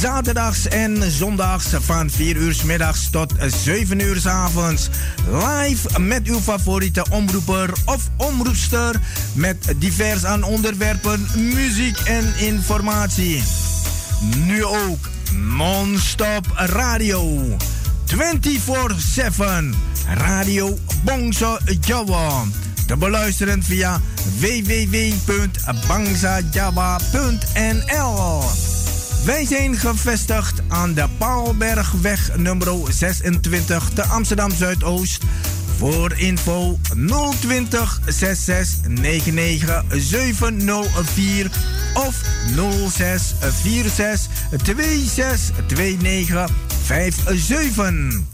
Zaterdags en zondags van 4 uur s middags tot 7 uur s avonds. Live met uw favoriete omroeper of omroepster. Met divers aan onderwerpen, muziek en informatie. Nu ook non-stop radio. 24-7. Radio Bongso Java. Te beluisteren via www.bangsajawa.nl. Wij zijn gevestigd aan de Paalbergweg nummer 26 te Amsterdam Zuidoost. Voor info 020 66 99 704 of 06 46 26 29 57.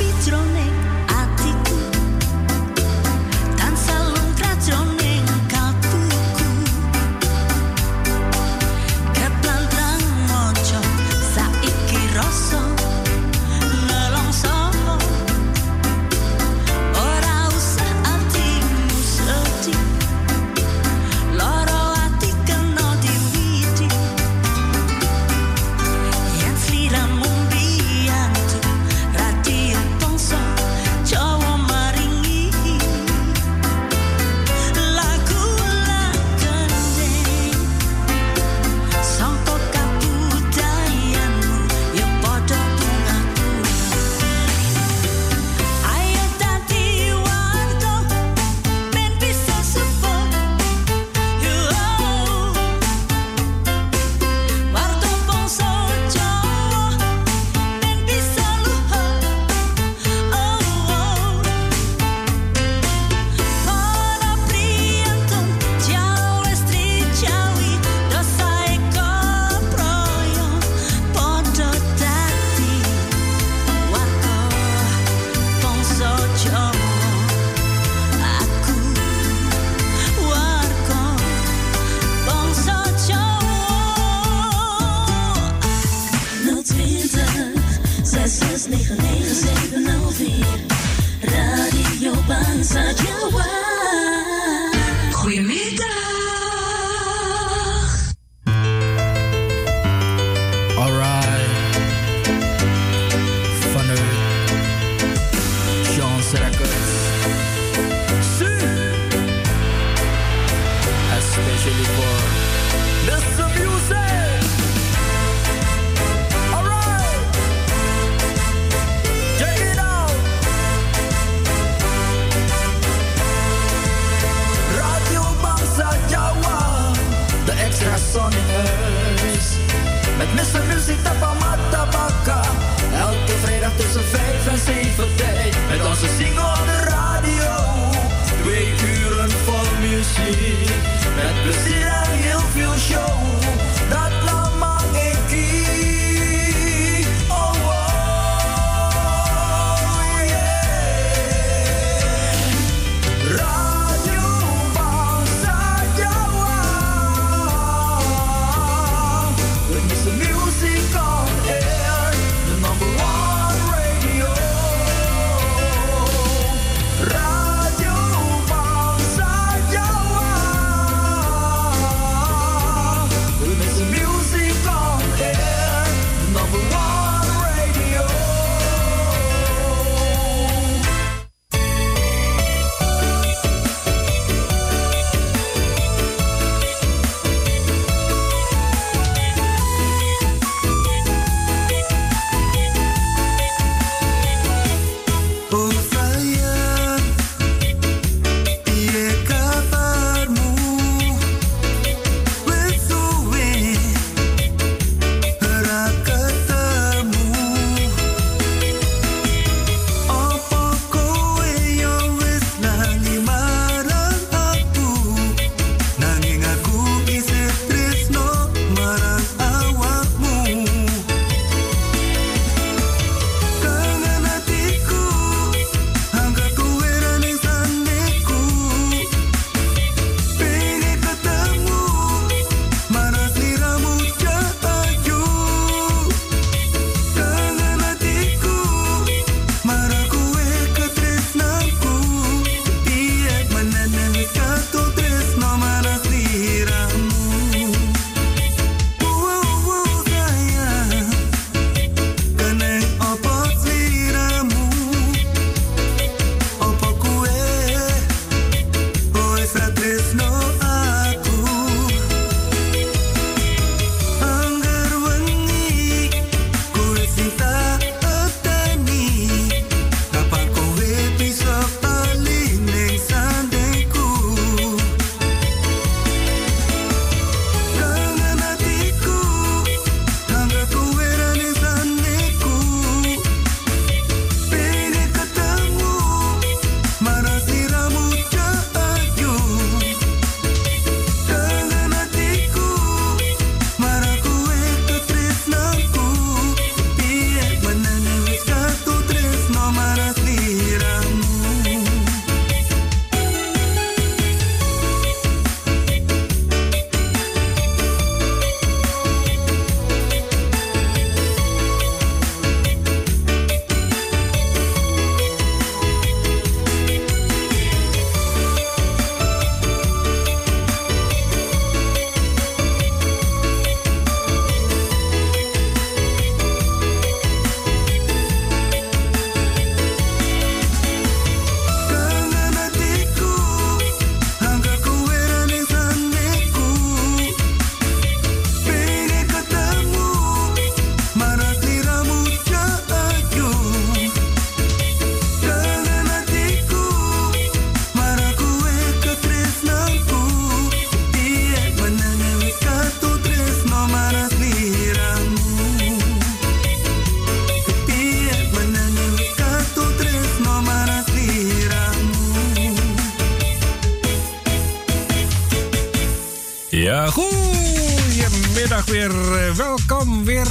Goedemiddag weer. Welkom weer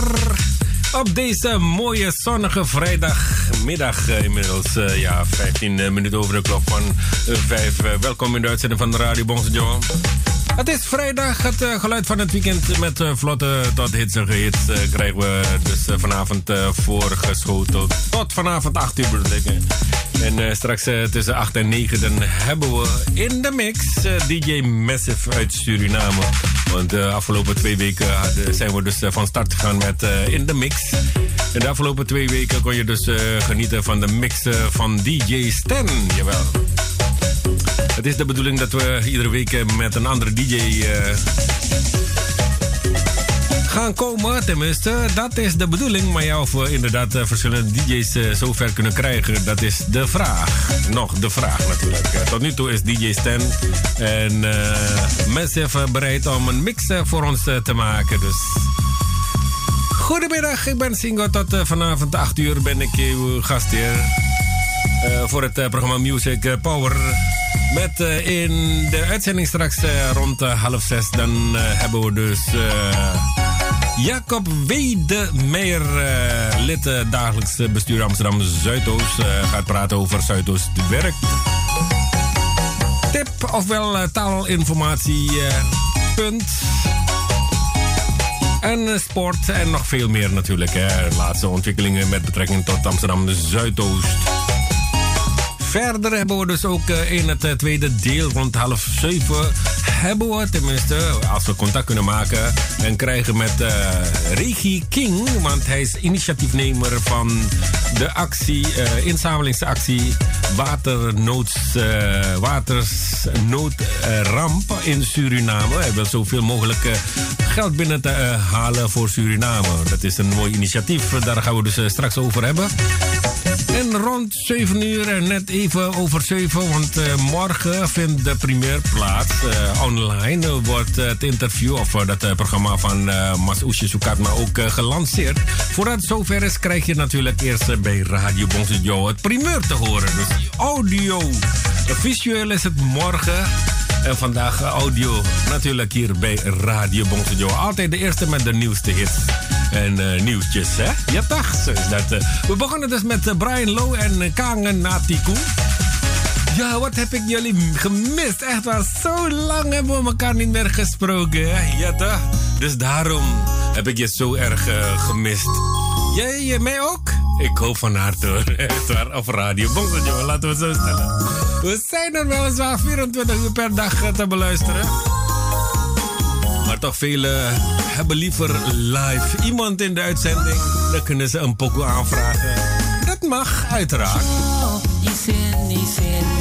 op deze mooie zonnige vrijdagmiddag. Eh, inmiddels uh, ja, 15 eh, minuten over de klok van 5. welkom in de uitzending van de Radio Bonjour. Het is vrijdag, het geluid van het weekend met vlotte tot hitsige hits krijgen we dus vanavond voorgeschoten. Tot vanavond 8 uur bedoel En straks tussen 8 en 9 dan hebben we in de mix DJ Massive uit Suriname. Want de afgelopen twee weken zijn we dus van start gegaan met In de Mix. En de afgelopen twee weken kon je dus genieten van de mix van DJ Stan. Jawel. Het is de bedoeling dat we iedere week met een andere DJ gaan komen. Tenminste, dat is de bedoeling. Maar ja, of we inderdaad uh, verschillende DJ's uh, zover kunnen krijgen, dat is de vraag. Nog de vraag natuurlijk. Uh, tot nu toe is DJ Stan en Massive bereid om een mix voor ons te maken. Dus. Goedemiddag, ik ben Singo. Tot vanavond 8 uur ben ik uw gastheer. voor het programma Music Power. Met in de uitzending straks rond half zes. Dan hebben we dus Jacob Wedemeyer, uh, lid uh, dagelijks bestuur Amsterdam Zuidoost, uh, gaat praten over Zuidoost werk. Tip ofwel taalinformatie. punt. En sport en nog veel meer natuurlijk. Hè. Laatste ontwikkelingen met betrekking tot Amsterdam Zuidoost. Verder hebben we dus ook in het tweede deel rond half zeven hebben we, tenminste, als we contact kunnen maken en krijgen met uh, Regie King, want hij is initiatiefnemer van de actie, uh, inzamelingsactie uh, Watersnoodramp in Suriname. Hij wil zoveel mogelijk geld binnen te halen voor Suriname. Dat is een mooi initiatief, daar gaan we dus straks over hebben. En rond 7 uur, net even over 7, want morgen vindt de primeur plaats. Online wordt het interview of uh, dat programma van Mas Sukatma ook gelanceerd. Voordat het zover is, krijg je natuurlijk eerst bij Radio Bonjour het primeur te horen. Dus audio. Visueel is het morgen. En vandaag audio natuurlijk hier bij Radio Bonjour. Altijd de eerste met de nieuwste hits en uh, nieuwtjes, hè? Ja, dag, zo is dat. We begonnen dus met Brian Low en Kangen Natiku. Ja, wat heb ik jullie gemist? Echt waar, zo lang hebben we elkaar niet meer gesproken. Hè? Ja, toch? Dus daarom heb ik je zo erg gemist. Jij mij ook? Ik hoop van harte hoor. Echt waar, op radio. Bonjour, laten we het zo stellen. We zijn er weliswaar 24 uur per dag te beluisteren. Maar toch velen hebben liever live iemand in de uitzending. Dan kunnen ze een pokoe aanvragen. Dat mag, uiteraard. wat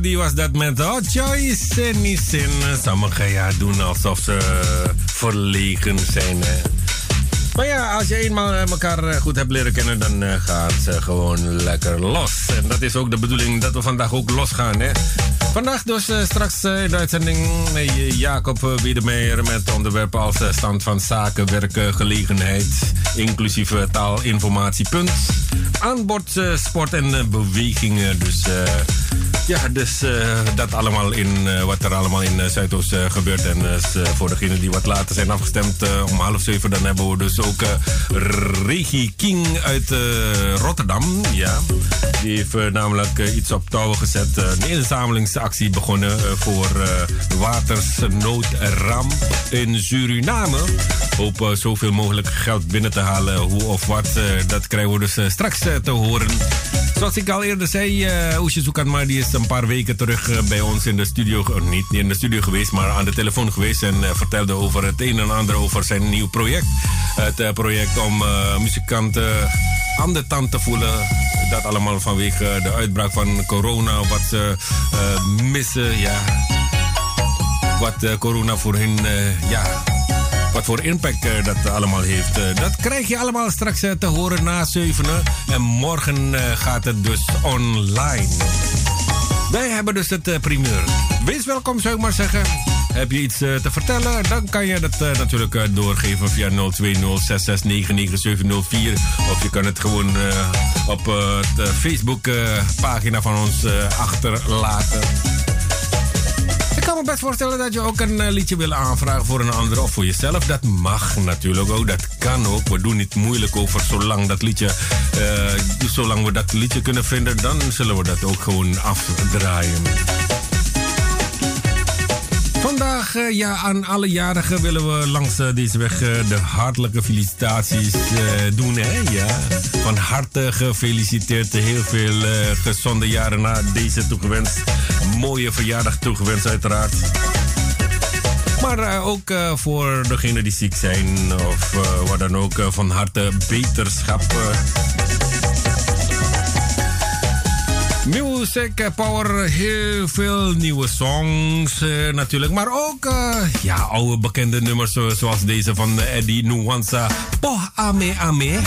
die was dat met oh choice en zin. Sommigen ja, doen alsof ze verlegen zijn. Maar ja, als je eenmaal elkaar goed hebt leren kennen, dan gaat ze gewoon lekker los. En dat is ook de bedoeling dat we vandaag ook losgaan. Hè? Vandaag dus straks in de uitzending Jacob Wiedemeyer met onderwerpen als stand van zaken, werken, gelegenheid, inclusief taalinformatiepunt, aanbod, sport en bewegingen. Dus ja, dus dat allemaal in wat er allemaal in Zuidoost gebeurt. En voor degenen die wat later zijn afgestemd om half zeven, dan hebben we dus ook Regie King uit Rotterdam. Ja, die heeft namelijk iets op touw gezet, een inzamelings actie begonnen eh, voor watersnoodramp in Suriname. Hoop zoveel mogelijk geld binnen te halen. Hoe of wat, dat krijgen we dus straks te horen. Zoals ik al eerder zei, uh, Oesje is een paar weken terug bij ons in de studio, niet in de studio geweest, maar aan de telefoon geweest en vertelde over het een en ander over zijn nieuw project. Het project om muzikanten aan de tand te voelen. Dat allemaal vanwege de uitbraak van corona, wat ze uh, missen. Ja. Wat uh, corona voor hen, uh, ja. Voor impact dat allemaal heeft. dat krijg je allemaal straks te horen na 7. En morgen gaat het dus online. Wij hebben dus het primeur. Wees welkom, zou ik maar zeggen. Heb je iets te vertellen? Dan kan je dat natuurlijk doorgeven via 02066999704. Of je kan het gewoon op de Facebook pagina van ons achterlaten. Kan me best voorstellen dat je ook een liedje wil aanvragen voor een ander of voor jezelf. Dat mag natuurlijk ook, dat kan ook. We doen niet moeilijk over zolang dat liedje, zolang we dat liedje kunnen vinden, dan zullen we dat ook gewoon afdraaien. Vandaag, uh, ja, aan alle jarigen willen we langs uh, deze weg uh, de hartelijke felicitaties doen. Hè? Ja. Van harte gefeliciteerd. Heel veel gezonde jaren na deze toegewenst. Mooie verjaardag toegewenst, uiteraard. Maar ook voor degenen die ziek zijn of wat dan ook, van harte beterschap. Music Power, heel veel nieuwe songs uh, natuurlijk. Maar ook uh, ja, oude bekende nummers zoals deze van Eddie Nuanza. Poh, ame, ame.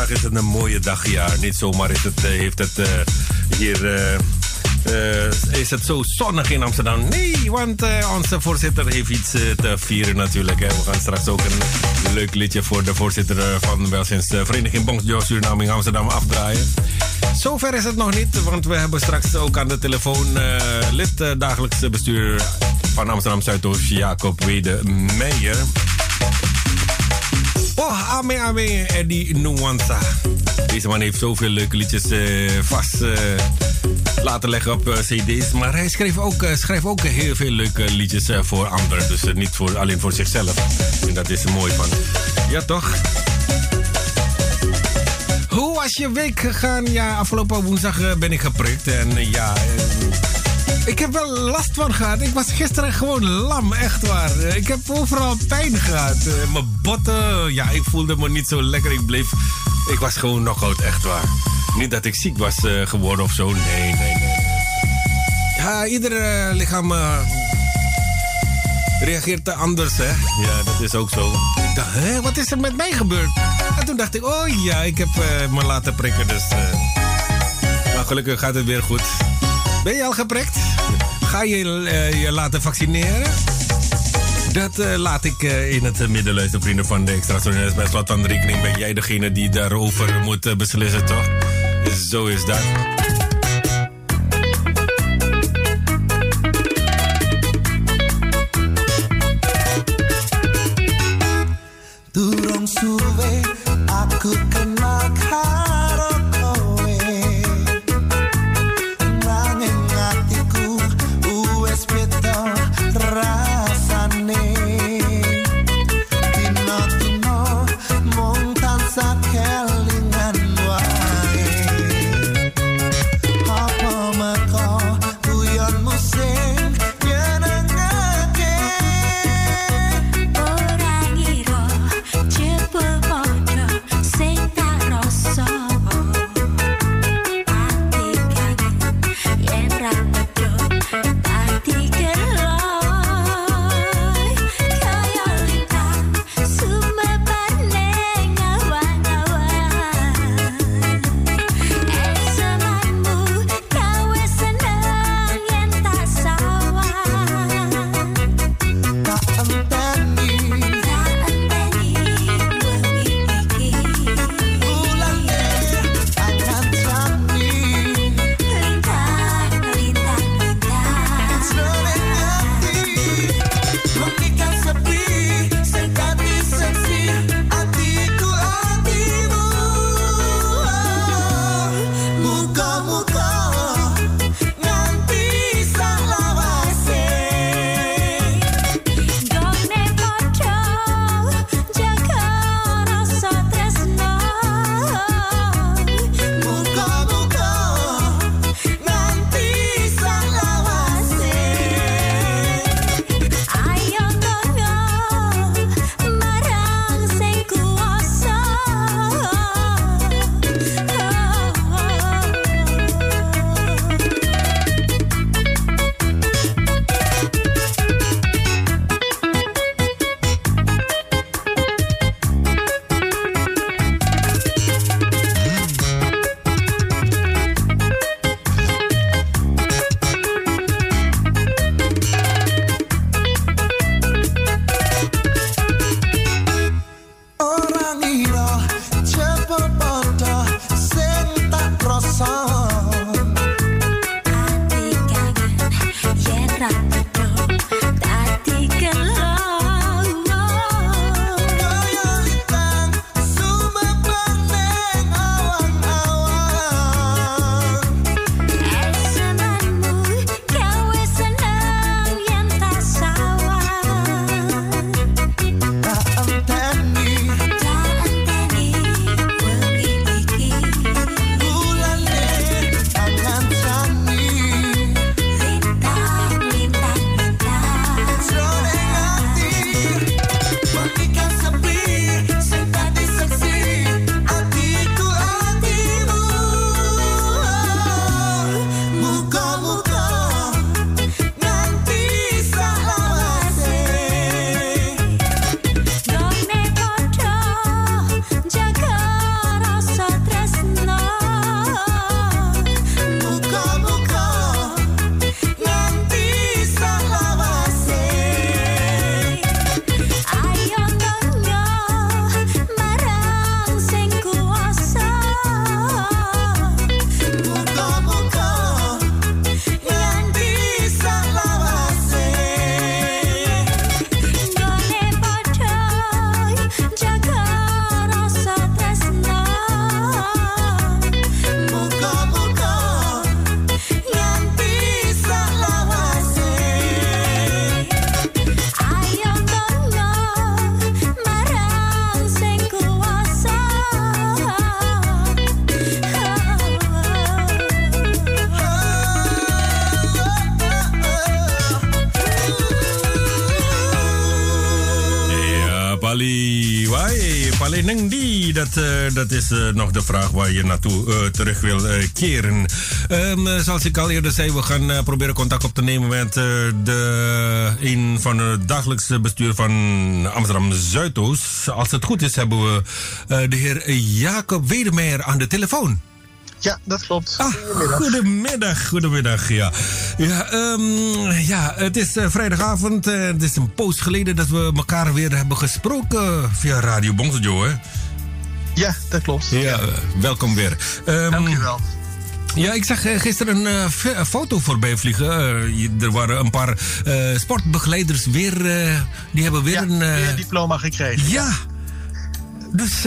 Vandaag is het een mooie dag, ja. Niet zomaar is het, uh, heeft het uh, hier... is het zo zonnig in Amsterdam? Nee, want onze voorzitter heeft iets te vieren natuurlijk. We gaan straks ook een leuk liedje voor de voorzitter van welzijns Vereniging Bongs Suriname in Amsterdam afdraaien. Zover is het nog niet, want we hebben straks ook aan de telefoon lid dagelijks bestuur van Amsterdam Zuidoost, Jacob Wede Meijer. Oh, ame ame, Eddie Nuanza. Deze man heeft zoveel leuke liedjes uh, vast uh, laten leggen op uh, cd's. Maar hij schreef ook, schrijft ook heel veel leuke liedjes voor anderen. Dus niet voor, alleen voor zichzelf. En dat is mooi van. Ja, toch? Hoe was je week gegaan? Ja, afgelopen woensdag ben ik geprikt. En ja... Ik heb wel last van gehad. Ik was gisteren gewoon lam, echt waar. Ik heb overal pijn gehad. Eh, mijn botten, ja, ik voelde me niet zo lekker. Ik bleef, ik was gewoon nog oud, echt waar. Niet dat ik ziek was uh, geworden of zo. Nee, nee, nee. Ja, ieder uh, lichaam uh, reageert anders, hè. Ja, dat is ook zo. Ik dacht, hè, wat is er met mij gebeurd? En toen dacht ik, oh ja, ik heb me laten prikken, dus... maar gelukkig gaat het weer goed. Ben je al geprikt? Ga je je laten vaccineren? Dat uh, laat ik uh, in het midden luisteren, vrienden van de Extra Bij slot van de rekening ben jij degene die daarover moet beslissen, toch? Zo is dat. Dat, is uh, nog de vraag waar je naartoe uh, terug wil keren. Um, zoals ik al eerder zei, we gaan proberen contact op te nemen met de, een van het dagelijkse bestuur van Amsterdam Zuidoost. Als het goed is, hebben we de heer Jacob Wedemeyer aan de telefoon. Ja, dat klopt. Ah, goedemiddag. Goedemiddag, goedemiddag ja. Ja, um, ja het is uh, vrijdagavond. Uh, het is een poos geleden dat we elkaar weer hebben gesproken via Radio Bonsejo, hè? Ja, dat klopt. Ja, uh, welkom weer. Um, Dankjewel. Ja, ik zag gisteren een foto voorbij vliegen. er waren een paar sportbegeleiders weer. die hebben weer ja, een. weer een diploma gekregen. Ja. Dus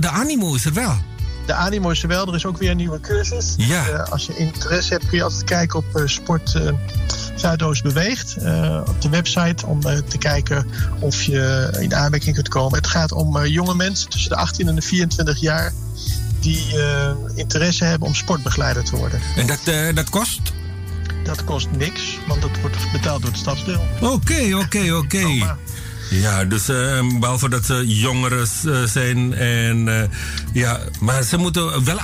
de animo is er wel de animo is er wel. Er is ook weer een nieuwe cursus. Ja. Uh, als je interesse hebt, kun je altijd kijken op uh, Sport uh, Zuidoost Beweegt. op de website om te kijken of je in aanmerking kunt komen. Het gaat om jonge mensen tussen de 18 en de 24 jaar die interesse hebben om sportbegeleider te worden. En dat, dat kost? Dat kost niks, want dat wordt betaald door het stadsdeel. Oké, oké, oké. Ja, dus uh, behalve dat ze jongeren uh, zijn. En, uh, ja, maar ze moeten wel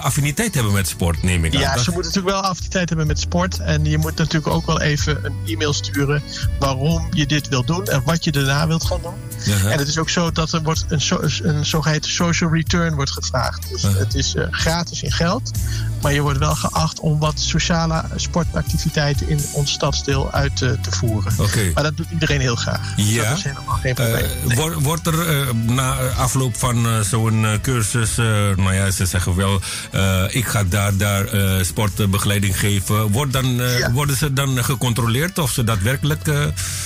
affiniteit hebben met sport, neem ik aan. Ja, ze moeten natuurlijk wel affiniteit hebben met sport. En je moet natuurlijk ook wel even een e-mail sturen waarom je dit wilt doen en wat je daarna wilt gaan doen. -huh. En het is ook zo dat er wordt een, een zogeheten social return wordt gevraagd. Dus -huh. het is gratis in geld. Maar je wordt wel geacht om wat sociale sportactiviteiten in ons stadsdeel uit te voeren. Okay. Maar dat doet iedereen heel graag. Ja. Dat is helemaal geen probleem. Uh, nee. wordt, wordt er uh, na afloop van uh, zo'n cursus, nou ja, ze zeggen wel, ik ga daar, daar sportbegeleiding geven. Wordt dan, ja. Worden ze dan gecontroleerd of ze daadwerkelijk.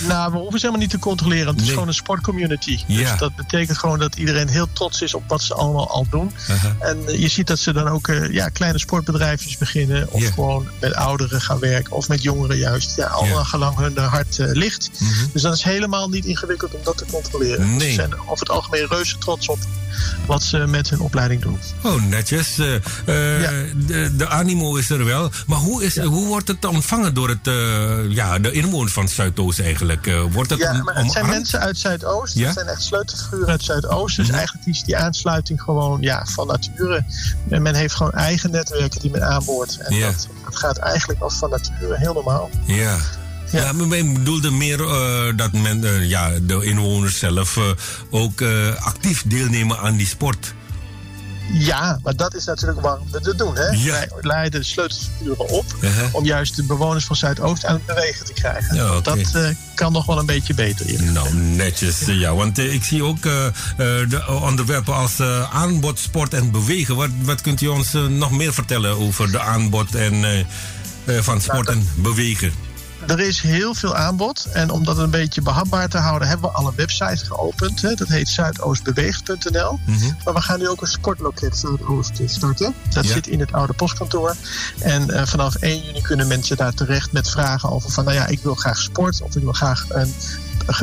Nou, we hoeven ze helemaal niet te controleren. Het is gewoon een sportcommunity. Ja. Dus dat betekent gewoon dat iedereen heel trots is op wat ze allemaal al doen. En je ziet dat ze dan ook ja, kleine sportbedrijfjes beginnen. Of gewoon met ouderen gaan werken. Of met jongeren juist. Ja, allemaal Ja. gelang hun hart ligt. Mhm. Dus dat is helemaal niet ingewikkeld om dat te controleren. Nee. Ze zijn over het algemeen reuze trots op wat ze met hun opleiding doen. Oh, netjes. Eh, eh, Ja. de, de animo is er wel. Maar hoe, is, Ja. hoe wordt het ontvangen door het, eh, ja, de inwoners van Zuidoost eigenlijk? Wordt het Ja, maar het zijn omarmd? mensen uit Zuidoost. Ja? Het zijn echt sleutelfiguren uit Zuidoost. Dus Mhm. eigenlijk is die aansluiting gewoon ja, van nature. En men heeft gewoon eigen netwerken die men aanboort. En Ja. dat, dat gaat eigenlijk als van nature heel normaal. Ja. Ja, Ja. maar ik bedoelde meer eh, dat men, eh, ja, de inwoners zelf eh, ook actief deelnemen aan die sport. Ja, maar dat is natuurlijk waarom we doen. Hè? Ja. Wij leiden de sleutelfiguren op om juist de bewoners van Zuidoost aan het bewegen te krijgen. Ja. Dat kan nog wel een beetje beter. Nou, netjes. Ja, want ik zie ook de onderwerpen als aanbod, sport en bewegen. Wat, wat kunt u ons nog meer vertellen over de aanbod en, van sport Nou, en bewegen? Er is heel veel aanbod. En om dat een beetje behapbaar te houden, hebben we al een website geopend. Hè? Dat heet zuidoostbeweegt.nl. Mhm. Maar we gaan nu ook een sportloket Zuidoost starten. Dat Ja. zit in het oude postkantoor. En eh, vanaf 1 juni kunnen mensen daar terecht met vragen over van... nou ja, ik wil graag sport of ik wil graag een,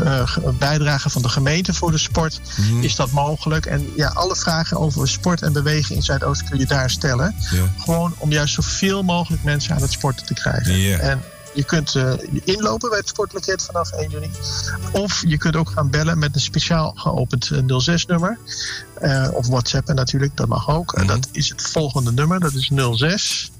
eh, bijdrage van de gemeente voor de sport. Mhm. Is dat mogelijk? En ja, alle vragen over sport en bewegen in Zuidoost kun je daar stellen. Ja. Gewoon om juist zoveel mogelijk mensen aan het sporten te krijgen. Ja. En je kunt eh, inlopen bij het sportloket vanaf 1 juni. Of je kunt ook gaan bellen met een speciaal geopend 06-nummer. of WhatsAppen natuurlijk, dat mag ook. En Mhm. dat is het volgende nummer. Dat is 06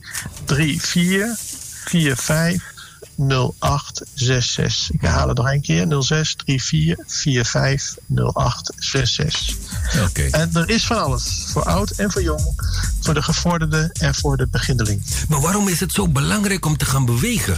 34 45 0866. Ik herhaal het nog een keer. 06 34 45 0866. Oké. En er is van alles. Voor oud en voor jong. Voor de gevorderde en voor de beginneling. Maar waarom is het zo belangrijk om te gaan bewegen?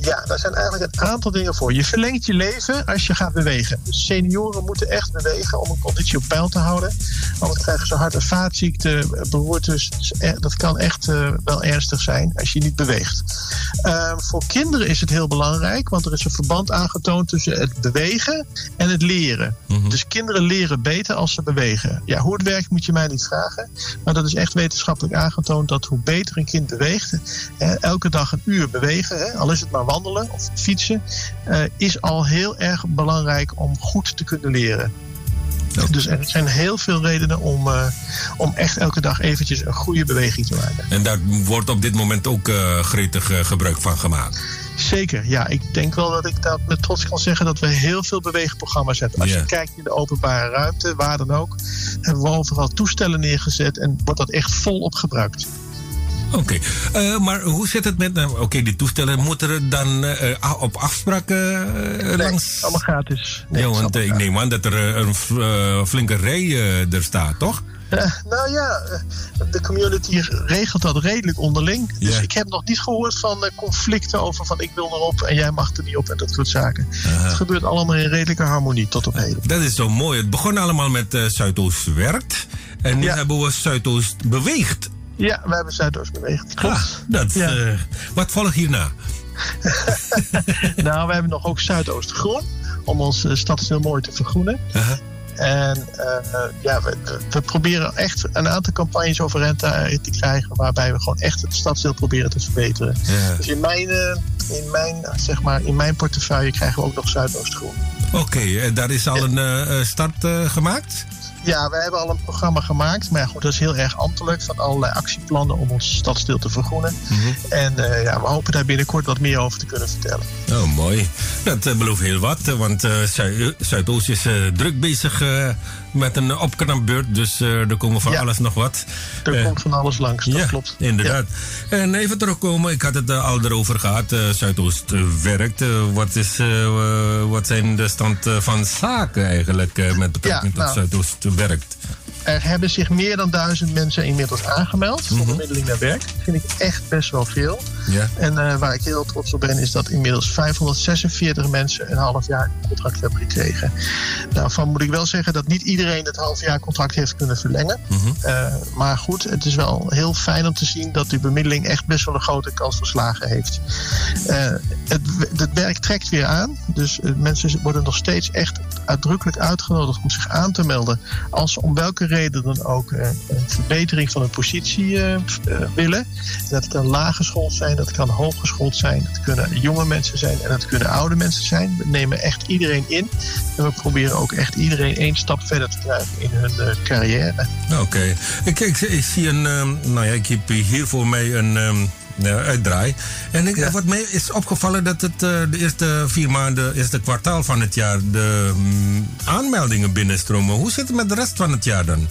Ja, daar zijn eigenlijk een aantal dingen voor. Je verlengt je leven als je gaat bewegen. Dus senioren moeten echt bewegen om een conditie op peil te houden. Anders krijgen ze hart- en vaatziekten, beroertes. Dus e- Dat kan echt eh, wel ernstig zijn als je niet beweegt. Ehm, voor kinderen is het heel belangrijk, want er is een verband aangetoond tussen het bewegen en het leren. Mhm. Dus kinderen leren beter als ze bewegen. Ja, hoe het werkt moet je mij niet vragen. Maar dat is echt wetenschappelijk aangetoond dat hoe beter een kind beweegt, hè, elke dag een uur bewegen, hè, al is het maar wandelen of fietsen, eh, is al heel erg belangrijk om goed te kunnen leren. Dus er zijn heel veel redenen om, eh, om echt elke dag eventjes een goede beweging te maken. En daar wordt op dit moment ook eh, gretig gebruik van gemaakt. Zeker, ja. Ik denk wel dat ik dat met trots kan zeggen dat we heel veel beweegprogramma's hebben. Als je kijkt in de openbare ruimte, waar dan ook, hebben we overal toestellen neergezet en wordt dat echt volop gebruikt. Oké, Eh, maar hoe zit het met... nou, Oké, die toestellen moeten er dan eh, op afspraak eh, langs... allemaal gratis. Nee, ja, want ik neem aan dat er een flinke rij er staat, toch? Nou ja, de community regelt dat redelijk onderling. Dus ik heb nog niet gehoord van conflicten over van ik wil erop en jij mag er niet op en dat soort zaken. Het gebeurt allemaal in redelijke harmonie tot op heden. Dat is zo mooi. Het begon allemaal met Zuidoost werkt. En nu Ja. hebben we Zuidoost beweegt. Ja, we hebben Zuidoost beweegd. Klopt. Ah, dat, Ja. eh, wat volgt hierna? nou, we hebben nog ook Zuidoost groen om ons eh, stadsdeel mooi te vergroenen. En eh, ja, we, we proberen echt een aantal campagnes over rente te krijgen. Waarbij we gewoon echt het stadsdeel proberen te verbeteren. Ja. Dus in mijn, in, mijn, zeg maar, in mijn portefeuille krijgen we ook nog Zuidoostgroen. Oké, en daar is al een start gemaakt? Ja, we hebben al een programma gemaakt. Maar goed, dat is heel erg ambtelijk. Van allerlei actieplannen om ons stadsdeel te vergroenen. En eh, ja, we hopen daar binnenkort wat meer over te kunnen vertellen. Oh, mooi. Dat eh, belooft heel wat, want eh, Zuid- Zuidoost is druk bezig met een opknapbeurt. Dus eh, er komen van Ja. alles nog wat. Er Eh, komt van alles langs, dat ja, klopt. inderdaad. En even terugkomen, ik had het eh, al erover gehad. eh, Zuidoost werkt. Wat, is, wat zijn de stand van zaken eigenlijk met betrekking tot nou. Zuidoost werkt? Er hebben zich meer dan duizend mensen inmiddels aangemeld voor Mhm. bemiddeling naar werk. Dat vind ik echt best wel veel. Ja. En eh, waar ik heel trots op ben, is dat inmiddels 546 mensen een half jaar contract hebben gekregen. Daarvan moet ik wel zeggen dat niet iedereen het half jaar contract heeft kunnen verlengen. Eh, maar goed, het is wel heel fijn om te zien dat die bemiddeling echt best wel een grote kans van slagen heeft. Eh, het, het werk trekt weer aan. Dus mensen worden nog steeds echt uitdrukkelijk uitgenodigd om zich aan te melden. Als ze om welke reden dan ook een verbetering van hun positie willen. Dat kan laaggeschoold zijn, dat kan hooggeschoold zijn. Het kunnen jonge mensen zijn en het kunnen oude mensen zijn. We nemen echt iedereen in. En we proberen ook echt iedereen één stap verder te krijgen in hun eh, carrière. Oké. Ik, ik, ik zie een. ehm, nou ja, ik heb hier voor mij een. ehm, uitdraai. En ik, Ja. wat mij is opgevallen dat het eh, de eerste vier maanden, eerste kwartaal van het jaar, de mm, aanmeldingen binnenstromen. Hoe zit het met de rest van het jaar dan?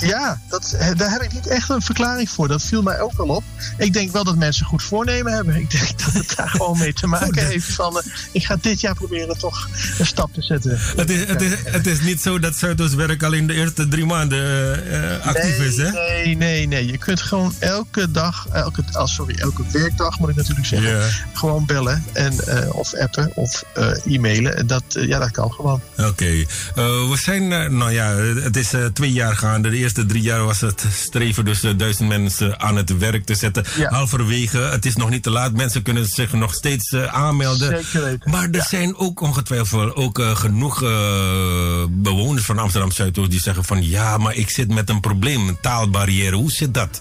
Ja, dat, eh, daar heb ik niet echt een verklaring voor. Dat viel mij ook wel op. Ik denk wel dat mensen goed voornemen hebben. Ik denk dat het daar gewoon mee te maken heeft van... eh, ik ga dit jaar proberen toch een stap te zetten. Het is, het, is, het is niet zo dat Zuidoostwerk alleen de eerste drie maanden eh, actief nee, is, hè? Nee, nee, nee. Je kunt gewoon elke dag, elke, oh, sorry, elke werkdag moet ik natuurlijk zeggen, gewoon bellen en, of appen of e-mailen. En Dat, ja, dat kan gewoon. Oké. We zijn, nou ja, het is twee jaar gaande. De eerste drie jaar was het streven dus eh, duizend mensen aan het werk te zetten. Ja. Halverwege, het is nog niet te laat. Mensen kunnen zich nog steeds eh, aanmelden. Zeker weten. Maar er zijn ook ongetwijfeld ook eh, genoeg bewoners van Amsterdam Zuidoost die zeggen van ja, maar ik zit met een probleem, een taalbarrière. Hoe zit dat?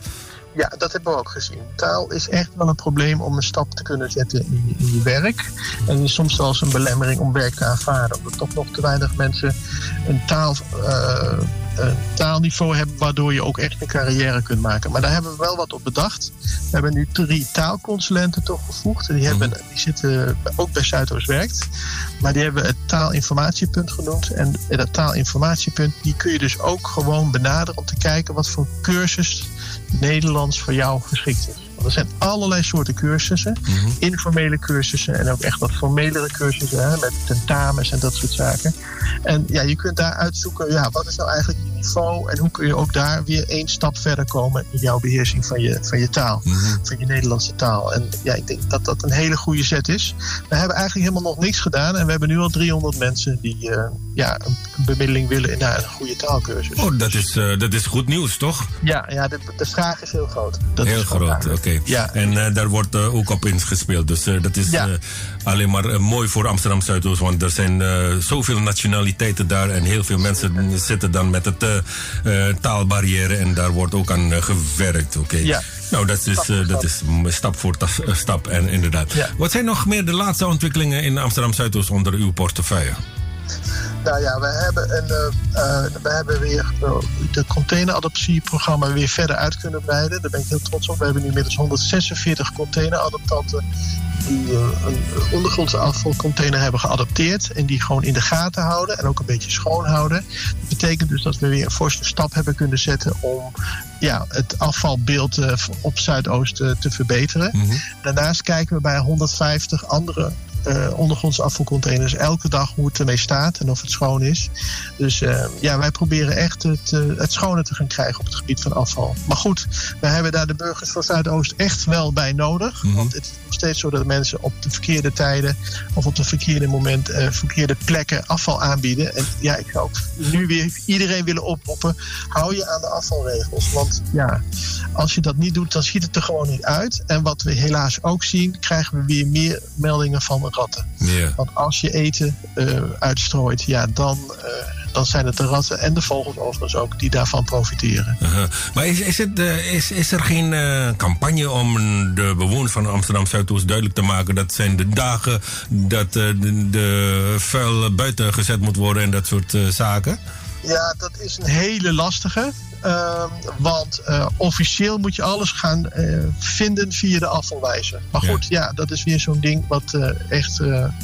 Ja, dat hebben we ook gezien. Taal is echt wel een probleem om een stap te kunnen zetten in je, in je werk. En is soms zelfs een belemmering om werk te aanvaarden. Omdat toch nog te weinig mensen een, taal, een taalniveau hebben waardoor je ook echt een carrière kunt maken. Maar daar hebben we wel wat op bedacht. We hebben nu drie taalconsulenten toegevoegd. Die, hebben, die zitten ook bij Zuidoost Werkt. Maar die hebben het taalinformatiepunt genoemd. En dat taalinformatiepunt die kun je dus ook gewoon benaderen om te kijken wat voor cursus Nederlands voor jou geschikt is. Er zijn allerlei soorten cursussen. Informele cursussen en ook echt wat formelere cursussen. Hè, met tentamens en dat soort zaken. En ja, je kunt daar uitzoeken, ja, wat is nou eigenlijk je niveau... en hoe kun je ook daar weer één stap verder komen... in jouw beheersing van je, van je taal, van je Nederlandse taal. En ja, ik denk dat dat een hele goede zet is. We hebben eigenlijk helemaal nog niks gedaan... en we hebben nu al 300 mensen die eh, ja, een bemiddeling willen naar een goede taalkursus. Oh, dat is, eh, dat is goed nieuws, toch? Ja, ja de, de vraag is heel groot. Dat Heel is groot, oké. Ja. En eh, daar wordt eh, ook op ingespeeld. Dus eh, dat is Ja. alleen maar mooi voor Amsterdam Zuidoost. Want er zijn zoveel nationaliteiten daar. En heel veel mensen zitten dan met het taalbarrière. En daar wordt ook aan gewerkt. Oké. Ja. Nou, dat is, Stap voor dat is stap voor stap. En inderdaad. Ja. Wat zijn nog meer de laatste ontwikkelingen in Amsterdam Zuidoost onder uw portefeuille? Nou ja, we hebben, een, uh, we hebben weer uh, de containeradoptieprogramma weer verder uit kunnen breiden. Daar ben ik heel trots op. We hebben nu inmiddels 146 containeradoptanten die een ondergrondse afvalcontainer hebben geadopteerd en die gewoon in de gaten houden en ook een beetje schoon houden. Dat betekent dus dat we weer een forse stap hebben kunnen zetten om ja, het afvalbeeld op Zuidoost te verbeteren. Mm -hmm. Daarnaast kijken we bij 150 andere uh, ondergrondse afvalcontainers elke dag hoe het ermee staat en of het schoon is. Dus uh, ja, wij proberen echt het, uh, het schone te gaan krijgen op het gebied van afval. Maar goed, we hebben daar de burgers van Zuidoost echt wel bij nodig. Mm -hmm. Want het is nog steeds zo dat mensen op de verkeerde tijden of op de verkeerde moment verkeerde plekken afval aanbieden. En ja, ik zou ook nu weer iedereen willen oproepen: hou je aan de afvalregels. Want ja, als je dat niet doet, dan ziet het er gewoon niet uit. En wat we helaas ook zien, krijgen we weer meer meldingen van ratten. Yeah. Want als je eten uh, uitstrooit, ja, dan, uh, dan zijn het de ratten en de vogels overigens ook die daarvan profiteren. -huh. Maar is, is, het, uh, is, is er geen campagne om de bewoners van Amsterdam Zuidoost duidelijk te maken dat zijn de dagen dat de, de vuil buiten gezet moet worden en dat soort zaken? Ja, dat is een hele lastige. Uh, want uh, officieel moet je alles gaan uh, vinden via de afvalwijzer. Maar goed, ja, ja dat is weer zo'n ding wat uh, echt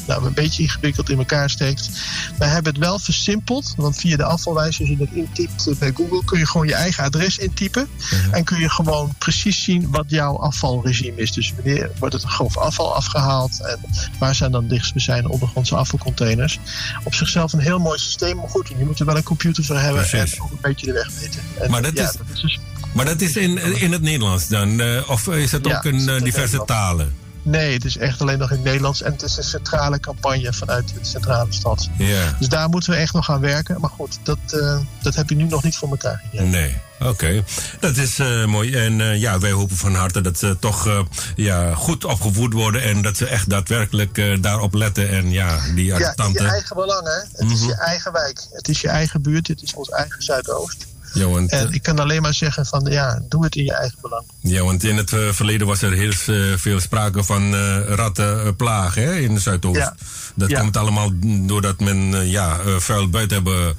nou, een beetje ingewikkeld in elkaar steekt. We hebben het wel versimpeld, want via de afvalwijzer, als je dat intypt bij Google, kun je gewoon je eigen adres intypen. En kun je gewoon precies zien wat jouw afvalregime is. Dus wanneer wordt het grof afval afgehaald en waar zijn dan dichtstbijzijnde ondergrondse afvalcontainers. Op zichzelf een heel mooi systeem, maar goed, je moet er wel een computer voor hebben Precies. en ook een beetje de weg weten. Maar dat, ja, is, dat is dus maar dat is in, in het Nederlands dan? Uh, of is het ook in het is in diverse talen? Nee, het is echt alleen nog in het Nederlands. En het is een centrale campagne vanuit de centrale stad. Ja. Dus daar moeten we echt nog aan werken. Maar goed, dat, uh, dat heb je nu nog niet voor elkaar gekregen. Nee. Oké, okay. dat is uh, mooi. En uh, ja, wij hopen van harte dat ze toch ja, goed opgevoed worden en dat ze echt daadwerkelijk daarop letten. En ja, die. Ja, je eigen belang, hè? Het mm -hmm. is je eigen wijk, het is je eigen buurt, het is ons eigen Zuidoost. Ja, want, en ik kan alleen maar zeggen van ja, doe het in je eigen belang. Ja, want in het uh, verleden was er heel uh, veel sprake van rattenplaag hè, in de Zuidoost. Ja. Dat ja. komt allemaal doordat men ja, vuil buiten hebben.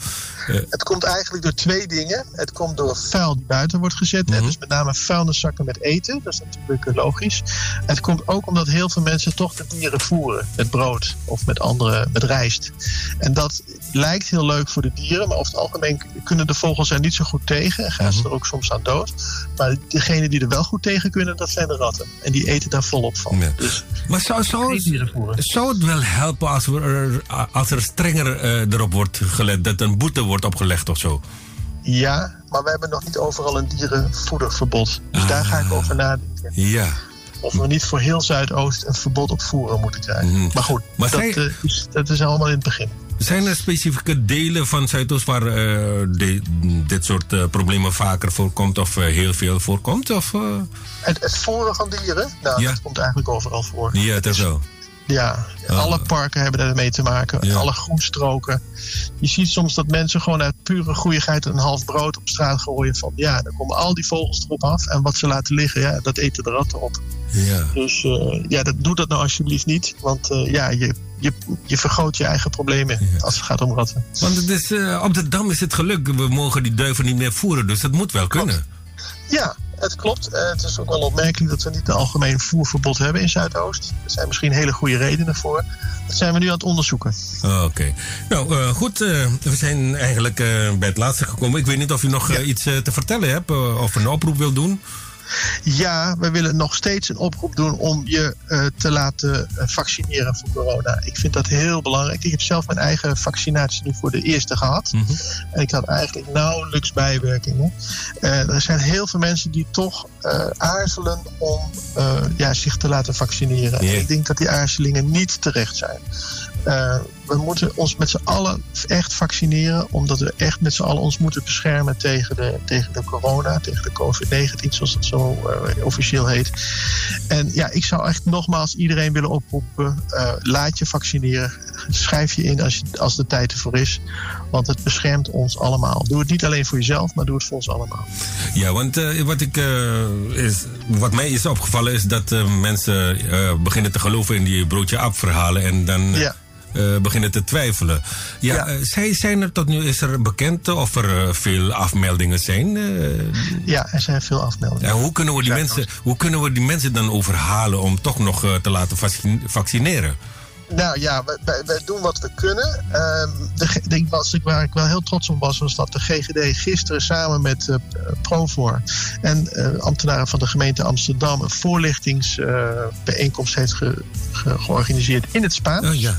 Het komt eigenlijk door twee dingen. Het komt door vuil die buiten wordt gezet. Mm -hmm. Dus met name vuilniszakken met eten. Dat is natuurlijk logisch. Het komt ook omdat heel veel mensen toch de dieren voeren. Met brood of met andere, met rijst. En dat lijkt heel leuk voor de dieren. Maar over het algemeen kunnen de vogels er niet zo goed tegen. En gaan mm -hmm. ze er ook soms aan dood. Maar degenen die er wel goed tegen kunnen, dat zijn de ratten. En die eten daar volop van. Ja. Dus maar zou, zou, zou het wel helpen als, we er, als er strenger uh, erop wordt gelet? Dat een boete wordt opgelegd of zo? Ja, maar we hebben nog niet overal een dierenvoederverbod. Dus ah. daar ga ik over nadenken. Ja. Of we niet voor heel Zuidoost een verbod op voeren moeten krijgen. Mm. Maar goed, maar dat, uh, is, dat is allemaal in het begin. Zijn er specifieke delen van Zuidoost waar uh, de, dit soort uh, problemen vaker voorkomt of heel veel voorkomt? Of, het, het voeren van dieren, nou, ja. dat komt eigenlijk overal voor. Ja, het is zo. Ja, alle parken hebben daarmee te maken. Ja. Alle groenstroken. Je ziet soms dat mensen gewoon uit pure goeigheid een half brood op straat gooien. Van ja, dan komen al die vogels erop af. En wat ze laten liggen, ja, dat eten de ratten op. Ja. Dus uh, ja, dat, doe dat nou alsjeblieft niet. Want uh, ja, je, je, je vergroot je eigen problemen ja. als het gaat om ratten. Want het is, uh, op de Dam is het geluk. We mogen die duiven niet meer voeren. Dus dat moet wel kunnen. Ja, het klopt. Uh, het is ook wel opmerkelijk dat we niet een algemeen voerverbod hebben in Zuidoost. Er zijn misschien hele goede redenen voor. Dat zijn we nu aan het onderzoeken. Oh, Oké. Okay. Nou, uh, goed. Uh, we zijn eigenlijk bij het laatste gekomen. Ik weet niet of u nog ja. iets te vertellen hebt of een oproep wilt doen. Ja, we willen nog steeds een oproep doen om je uh, te laten vaccineren voor corona. Ik vind dat heel belangrijk. Ik heb zelf mijn eigen vaccinatie nu voor de eerste gehad. Mm -hmm. En ik had eigenlijk nauwelijks bijwerkingen. Uh, er zijn heel veel mensen die toch uh, aarzelen om ja, zich te laten vaccineren. Yeah. Ik denk dat die aarzelingen niet terecht zijn. We moeten ons met z'n allen echt vaccineren, omdat we echt met z'n allen ons moeten beschermen tegen de, tegen de corona, tegen de COVID-19, zoals dat zo uh, officieel heet. En ja, ik zou echt nogmaals iedereen willen oproepen: uh, laat je vaccineren. Schrijf je in als, je, als de tijd ervoor is, want het beschermt ons allemaal. Doe het niet alleen voor jezelf, maar doe het voor ons allemaal. Ja, want uh, wat, ik, is, wat mij is opgevallen is dat mensen beginnen te geloven in die broodje aap verhalen en dan. Ja eh, beginnen te twijfelen. Ja, Ja. eh, zij, zijn er tot nu, is er bekend of er eh, veel afmeldingen zijn? Ja, er zijn veel afmeldingen. Ja, hoe, kunnen we die mensen, hoe kunnen we die mensen dan overhalen om toch nog te laten vac- vaccineren? Nou ja, wij, doen wat we kunnen. Ehm, de, de, was, ik- waar ik wel heel trots op was, was dat de GGD gisteren samen met Profor en ambtenaren van de gemeente Amsterdam een voorlichtingsbijeenkomst heeft ge- ge- georganiseerd in het Spaans. Oh, ja.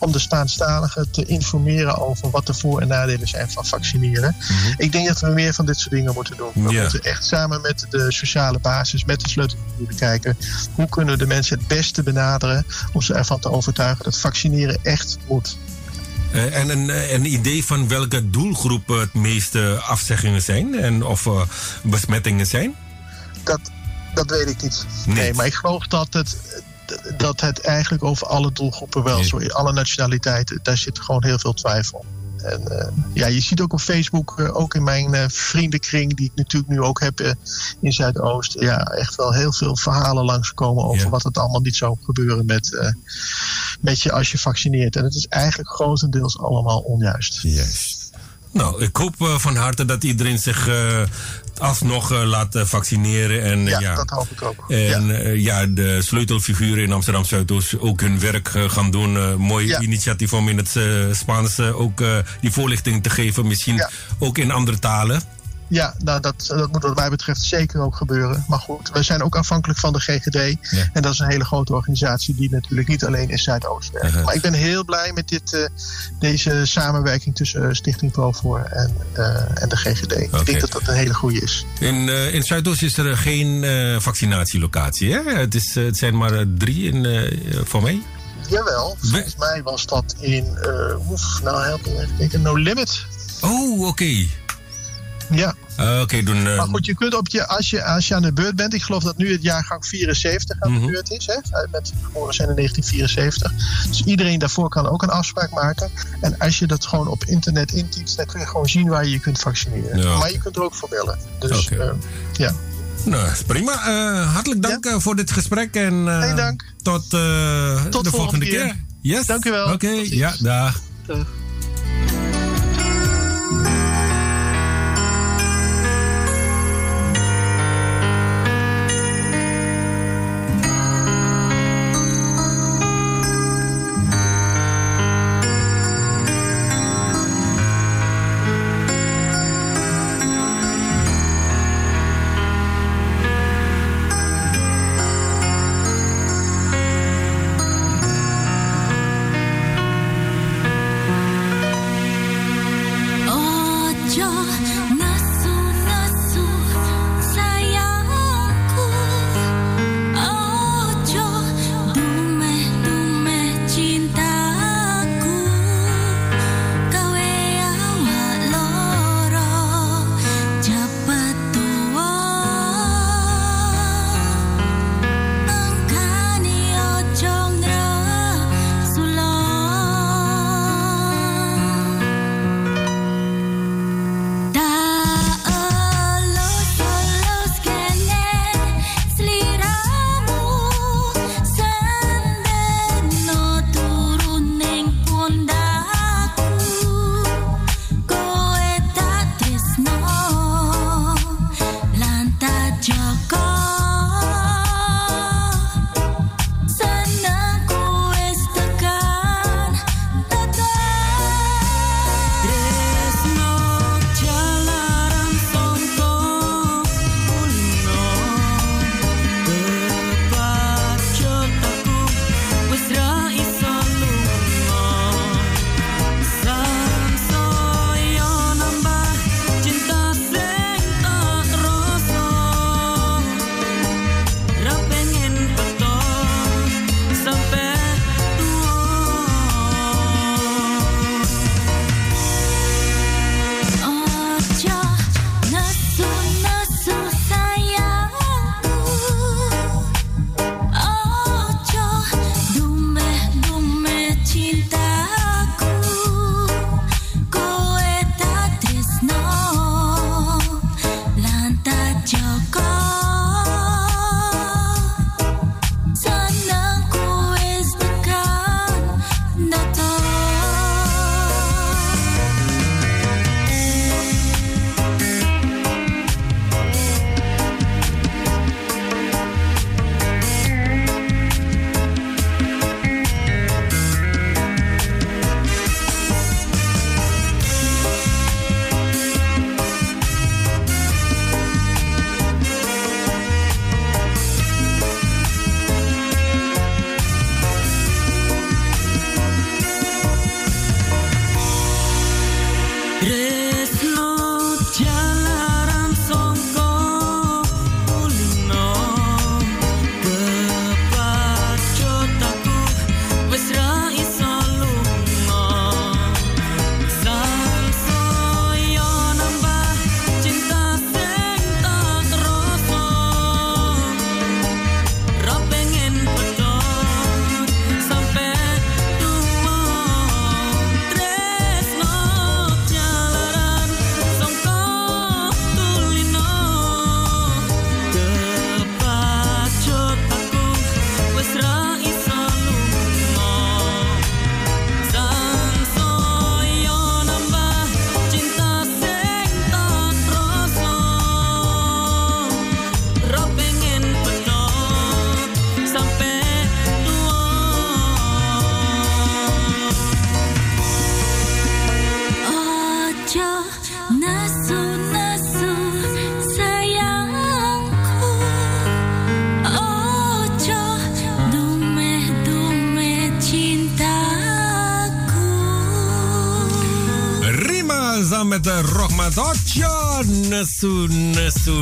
Om de Spaanstaligen te informeren over wat de voor- en nadelen zijn van vaccineren. Ik denk dat we meer van dit soort dingen moeten doen. We Mhm. Moeten echt samen met de sociale basis, met de sleutelfiguren kijken. Hoe kunnen we de mensen het beste benaderen om ze ervan te overtuigen dat vaccineren echt moet. Eh, en een, eh, een idee van welke doelgroep het meeste afzeggingen zijn en of eh, besmettingen zijn? Dat, dat weet ik niet. Nee. Nee, maar ik geloof dat het, dat het eigenlijk over alle doelgroepen wel is. Alle nationaliteiten, daar zit gewoon heel veel twijfel. En eh, ja, je ziet ook op Facebook, eh, ook in mijn eh, vriendenkring, die ik natuurlijk nu ook heb in Zuidoost, ja, echt wel heel veel verhalen langskomen over Ja. wat het allemaal niet zou gebeuren met, met je als je vaccineert. En het is eigenlijk grotendeels allemaal onjuist. Juist. Nou, ik hoop van harte dat iedereen zich alsnog eh, laat eh, vaccineren. En, eh, Ja, ja, dat hoop ik ook. En ja. ja, de sleutelfiguren in Amsterdam Zuidoost ook hun werk gaan doen. Mooi Ja. initiatief om in het Spaans ook die voorlichting te geven. Misschien ook in andere talen. Ja, nou, dat, dat moet wat mij betreft zeker ook gebeuren. Maar goed, we zijn ook afhankelijk van de GGD. En dat is een hele grote organisatie die natuurlijk niet alleen in Zuidoost werkt. Uh-huh. Maar ik ben heel blij met dit, eh, deze samenwerking tussen eh, Stichting Provoor en, eh, en de GGD. Ik denk dat dat een hele goede is. In, eh, in Zuidoost is er geen vaccinatielocatie. Hè? Het, is, het zijn maar drie in, voor mij. Jawel, volgens mij was dat in, oef, nou help me even kijken, No Limit. Oh, oké. Ja, Eh, oké, doen. maar goed, je kunt op je, als, je, als je aan de beurt bent, ik geloof dat nu het jaargang 74 aan Mhm. de beurt is. Hè? Die geboren zijn in 1974. Dus iedereen daarvoor kan ook een afspraak maken. En als je dat gewoon op internet intypt, dan kun je gewoon zien waar je je kunt vaccineren. Ja. Maar je kunt er ook voor bellen. Dus Oké. eh, ja. Nou, prima. Eh, hartelijk dank eh, voor dit gesprek. En, eh, dank. Tot, Tot de volgende volgende keer. keer. Yes. Dank u wel. Oké, ja, dag. Dag.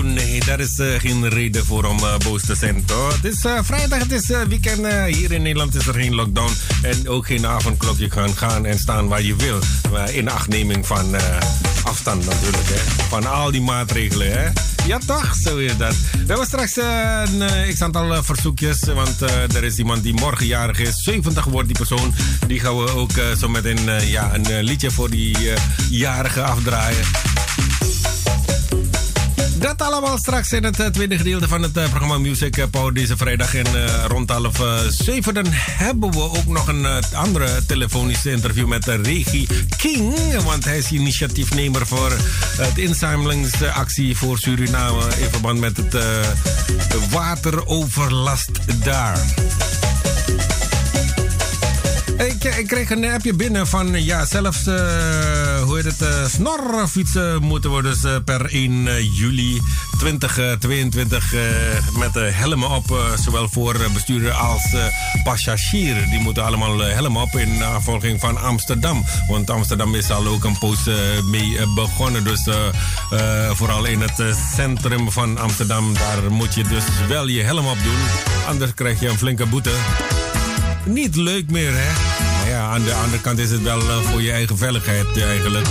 Nee, daar is uh, geen reden voor om uh, boos te zijn. Toch? Het is uh, vrijdag, het is weekend. Hier in Nederland is er geen lockdown. En ook geen avondklok. Je kan gaan en staan waar je wil. In achtneming van afstand natuurlijk. Hè. Van al die maatregelen. Hè. Ja, toch? Zo is dat. We hebben straks een x-aantal verzoekjes. Want er is iemand die morgen jarig is. 70 wordt die persoon. Die gaan we ook zo meteen ja, een liedje voor die jarige afdraaien. Dat allemaal straks in het tweede gedeelte van het uh, programma Music Power deze vrijdag. En rond half zeven dan hebben we ook nog een andere telefonische interview met Regie King. Want hij is initiatiefnemer voor het inzamelingsactie voor Suriname in verband met het wateroverlast daar. Ik, ik, kreeg een appje binnen van ja, zelfs uh, hoe heet het, uh, snorfietsen moeten worden dus, per 1 juli 2022 met helmen op, zowel voor bestuurder als passagier. Die moeten allemaal helmen op in navolging van Amsterdam. Want Amsterdam is al ook een poos mee begonnen. Dus vooral in het centrum van Amsterdam, daar moet je dus wel je helm op doen. Anders krijg je een flinke boete niet leuk meer, hè? Aan de andere kant is het wel uh, voor je eigen veiligheid eigenlijk.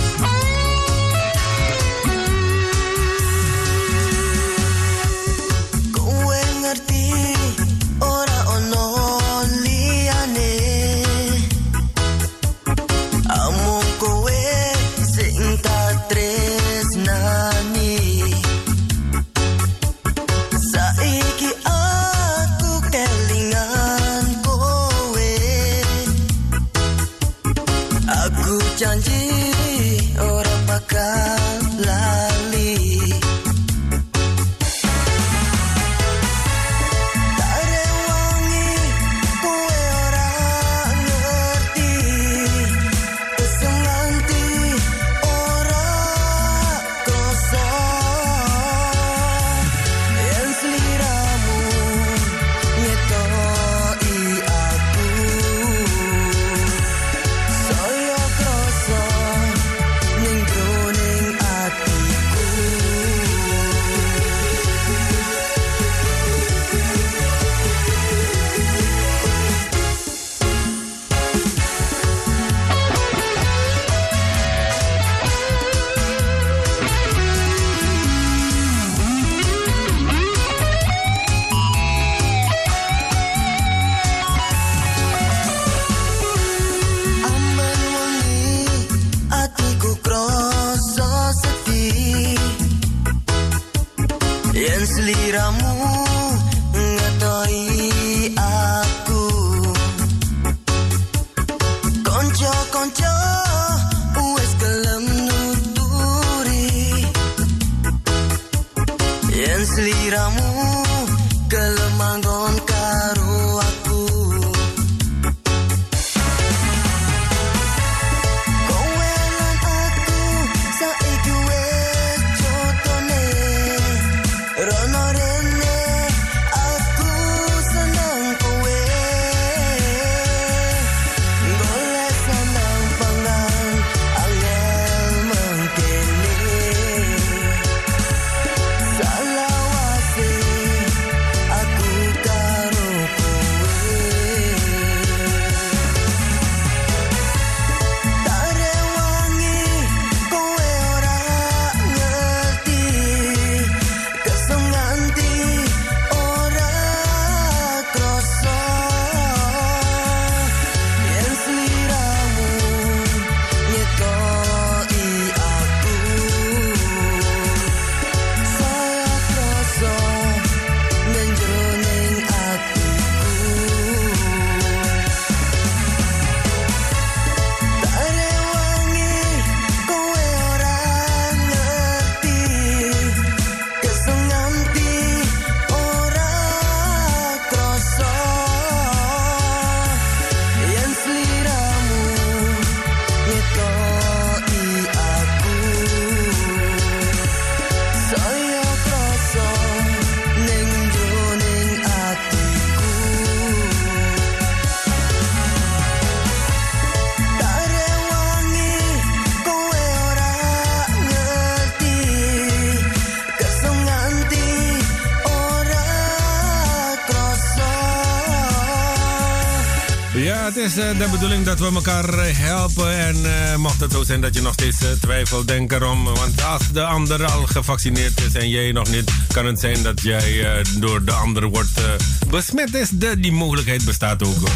Bedoeling dat we elkaar eh, helpen. En eh, mocht het zo zijn dat je nog steeds eh, twijfelt, denk erom. Want als de ander al gevaccineerd is en jij nog niet, kan het zijn dat jij door de ander wordt besmet. Is de, die mogelijkheid bestaat ook.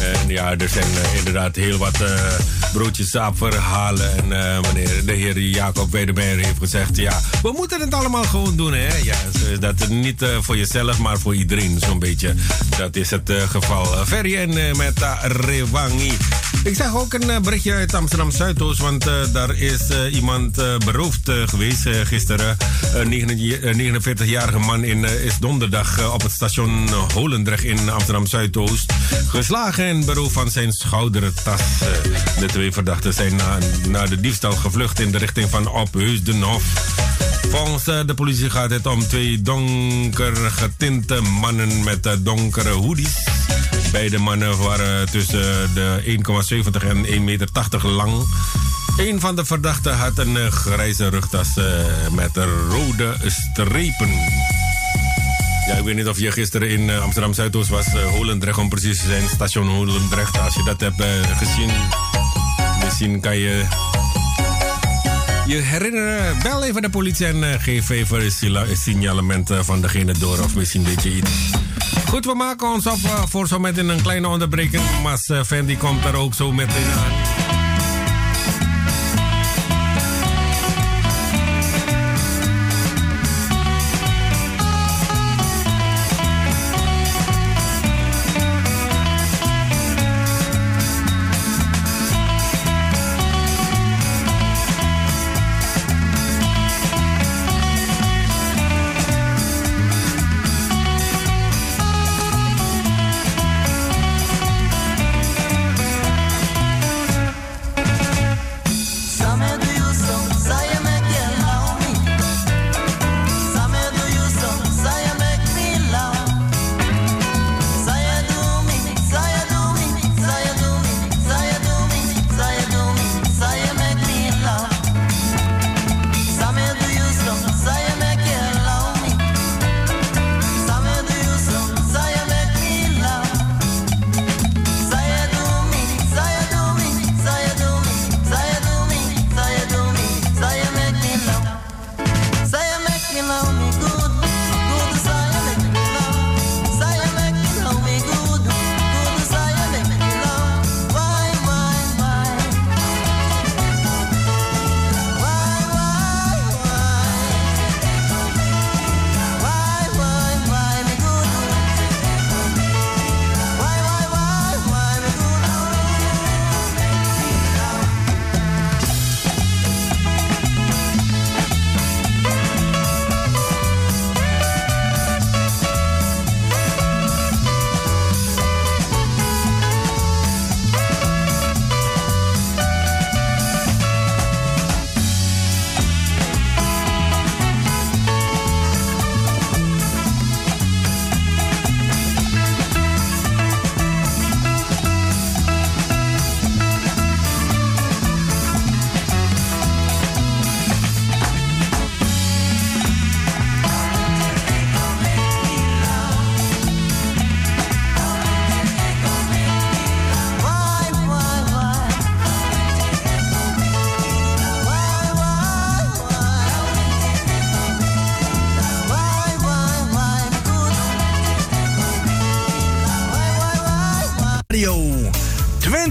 En ja, er zijn inderdaad heel wat eh, broodjes saap verhalen. En eh, wanneer de heer Jacob Wedemeyer heeft gezegd... ja, we moeten het allemaal gewoon doen, hè. Ja, zo is dat niet eh, voor jezelf, maar voor iedereen zo'n beetje. Dat is het eh, geval. Uh, Ferry en uh, met Rewangi. Ik zag ook een uh, berichtje uit Amsterdam Zuidoost, want uh, daar is uh, iemand beroofd geweest gisteren. Een 49-jarige man in, is donderdag op het station Holendrecht in Amsterdam Zuidoost geslagen en beroofd van zijn schoudertas. De twee verdachten zijn na, de diefstal gevlucht in de richting van Opheusdenhof. Volgens de politie gaat het om twee donker getinte mannen met donkere hoodies. Beide mannen waren tussen de 1,70 en 1,80 meter lang. Een van de verdachten had een uh, grijze rugtas uh, met rode strepen. Ja, ik weet niet of je gisteren in uh, Amsterdam Zuidoost was, Holendrecht om precies te zijn, station Holendrecht. Als je dat hebt gezien, misschien kan je je herinneren. Bel even de politie en geef even een signalement van degene door, of misschien weet je iets. Goed, we maken ons op voor zo met een kleine onderbreking. Mas Fendi komt er ook zo meteen aan.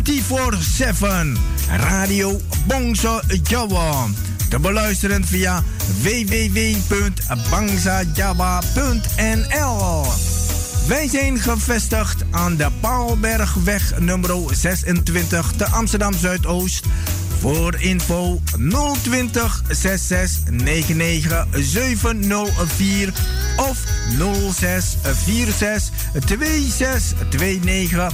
24-7 Radio Bongso Jawa. Te beluisteren via www.bangsajava.nl. Wij zijn gevestigd aan de Paalbergweg nummer 26 te Amsterdam Zuidoost. Voor info 020 66 99 704 of 06 46 26 29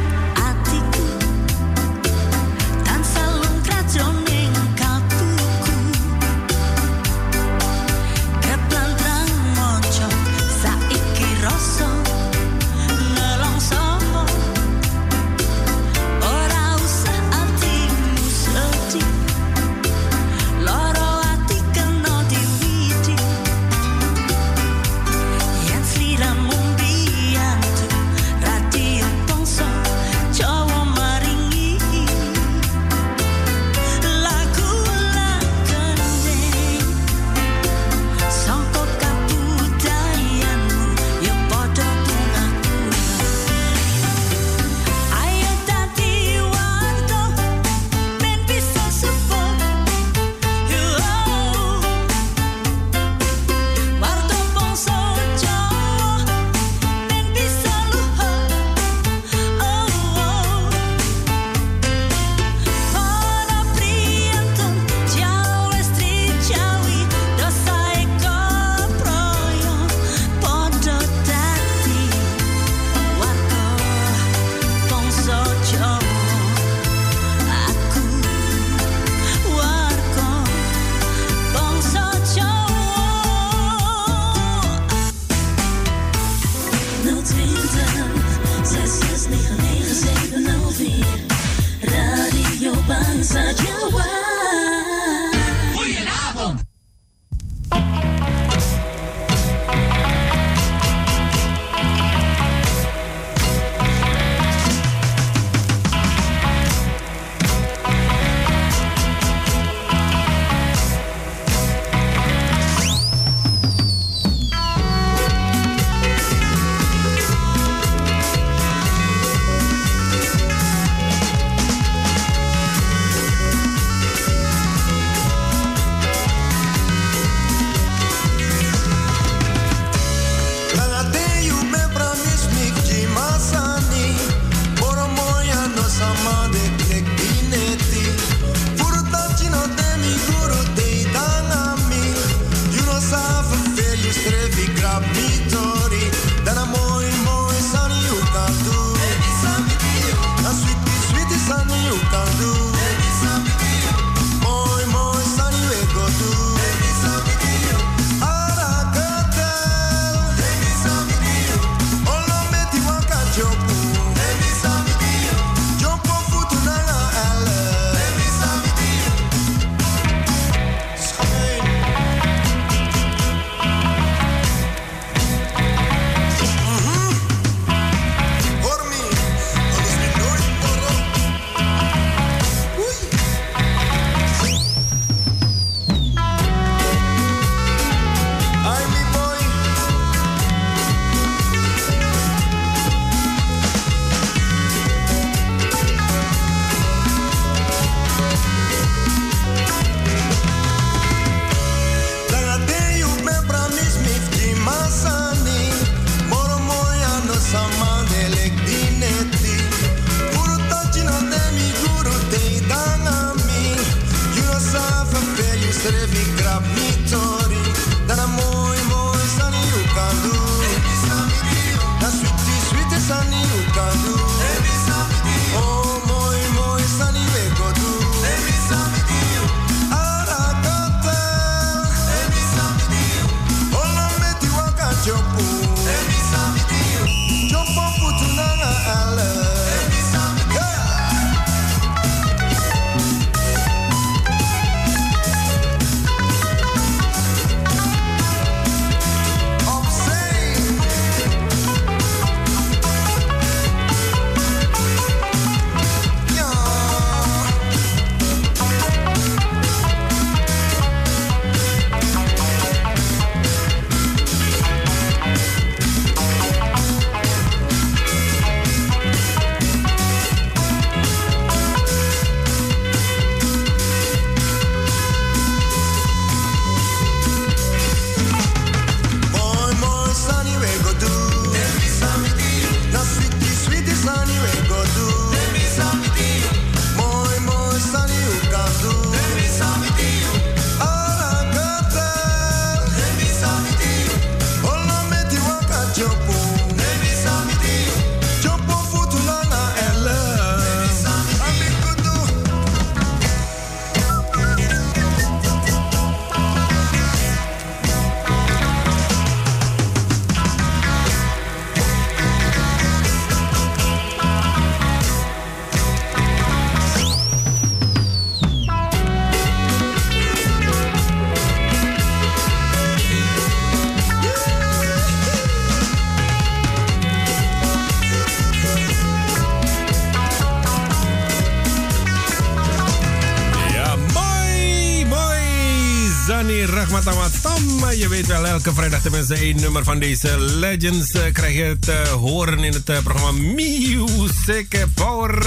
Weet wel, elke vrijdag tenminste één nummer van deze Legends eh, krijg je te horen in het eh, programma Music Power.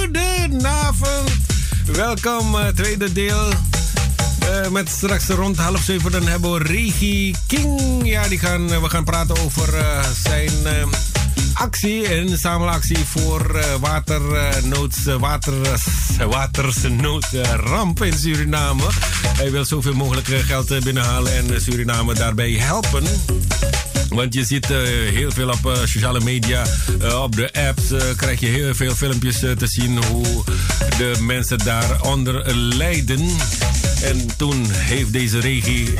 Goedenavond. Welkom, eh, tweede deel. Eh, met straks rond half zeven dan hebben we Regi King. Ja, die gaan, eh, we gaan praten over eh, zijn eh, actie, een inzamelactie voor eh, waternoods, eh, water, eh, watersnoodramp in Suriname. Hij wil zoveel mogelijk eh, geld eh, binnenhalen en eh, Suriname daarbij helpen. Want je ziet eh, heel veel op eh, sociale media, eh, op de apps eh, krijg je heel veel filmpjes eh, te zien hoe de mensen daaronder lijden. En toen heeft deze regie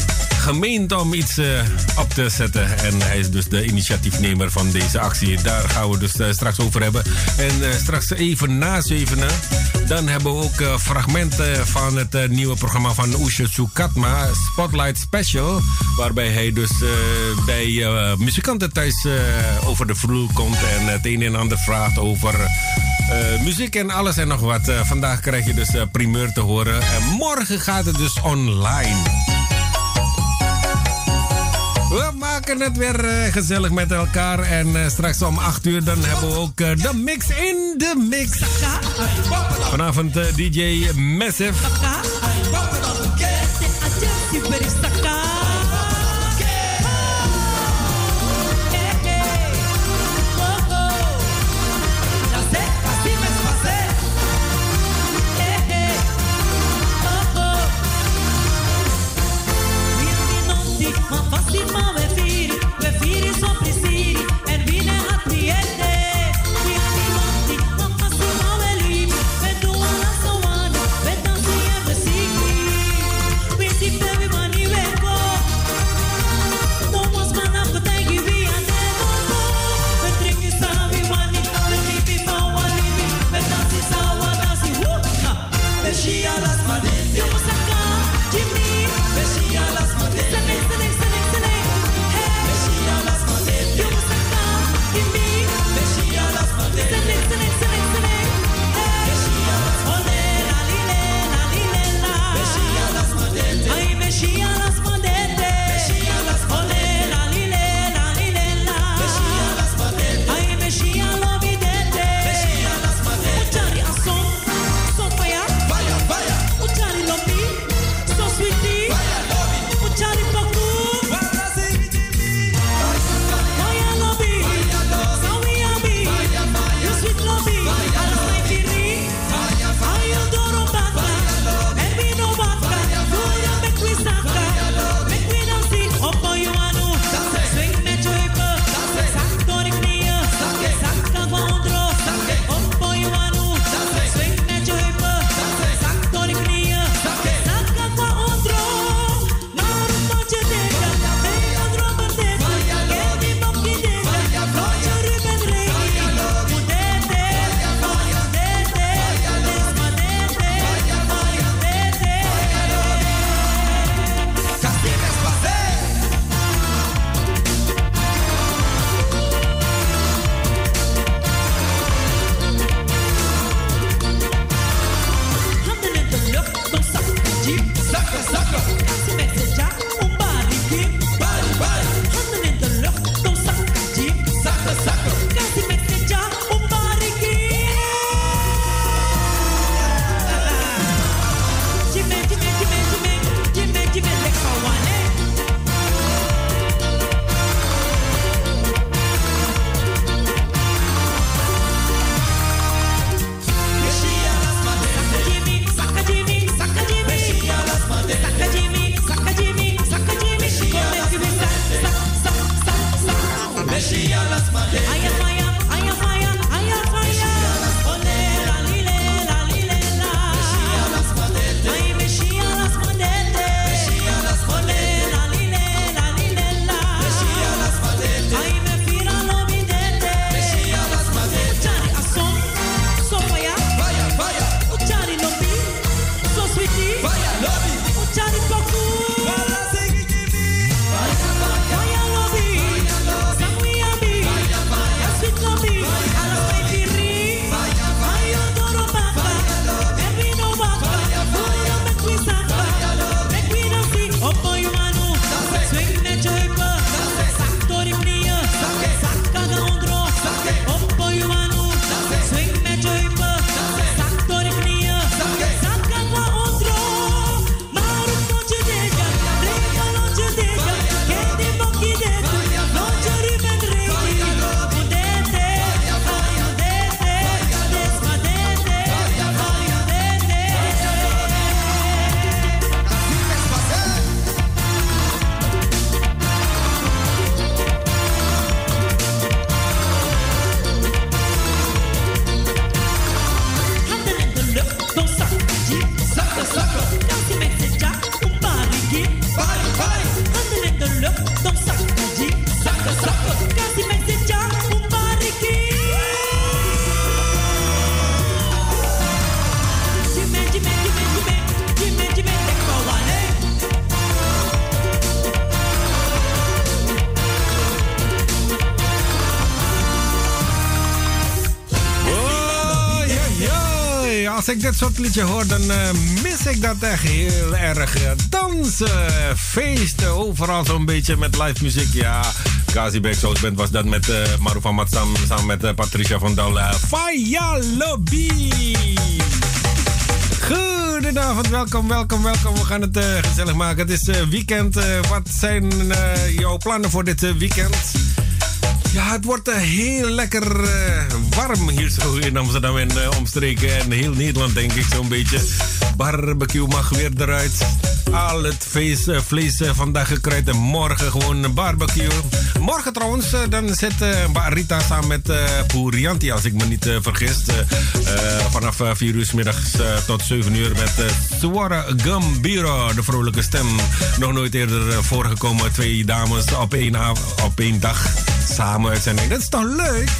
gemeente om iets eh, op te zetten. En hij is dus de initiatiefnemer van deze actie. Daar gaan we dus eh, straks over hebben. En eh, straks even na zevenen. Dan hebben we ook fragmenten van het nieuwe programma van Usha Sukatma, Spotlight Special. Waarbij hij dus bij muzikanten thuis over de vloer komt en het een en ander vraagt over muziek en alles en nog wat. vandaag krijg je dus primeur te horen. En morgen gaat het dus online. We maken het weer uh, gezellig met elkaar. En uh, straks om 8 uur dan hebben we ook uh, de mix in de mix. Vanavond DJ Massive. Dit soort liedje hoor, dan eh, mis ik dat echt heel erg. Eh, Dansen, feesten, overal zo'n beetje met live muziek. Ja, House Band was dat met uh, Marufa Matsam samen met eh, Patricia van Dal. Faya Lobby! Goedenavond, welkom, welkom, welkom. We gaan het eh, gezellig maken. Het is eh, weekend. Eh, wat zijn eh, jouw plannen voor dit eh, weekend? Ja, het wordt eh, heel lekker eh, warm hier zo in Amsterdam en eh, omstreken. En heel Nederland, denk ik, zo'n beetje. Barbecue mag weer eruit. Al het feest, vlees vandaag gekruid en morgen gewoon barbecue. Morgen trouwens, dan zit eh Rita samen met Purianti, als ik me niet vergis. Vanaf eh, 4 uur middags tot 7 uur met Suara Gambira, de vrolijke stem. Nog nooit eerder voorgekomen. Twee dames op één, op één dag samen uitzending. Dat is toch leuk?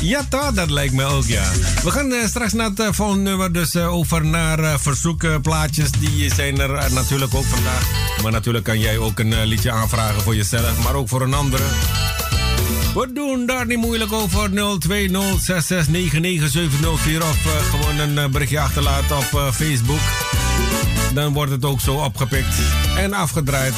Ja, toch? Dat lijkt me ook, ja. We gaan eh, straks naar het eh, volgende nummer, dus eh, over naar verzoekplaatjes. Die zijn er natuurlijk ook vandaag. Maar natuurlijk kan jij ook een liedje aanvragen voor jezelf, maar ook voor een andere. We doen daar niet moeilijk over. 02066997004 of gewoon een berichtje achterlaten op Facebook. Dan wordt het ook zo opgepikt en afgedraaid.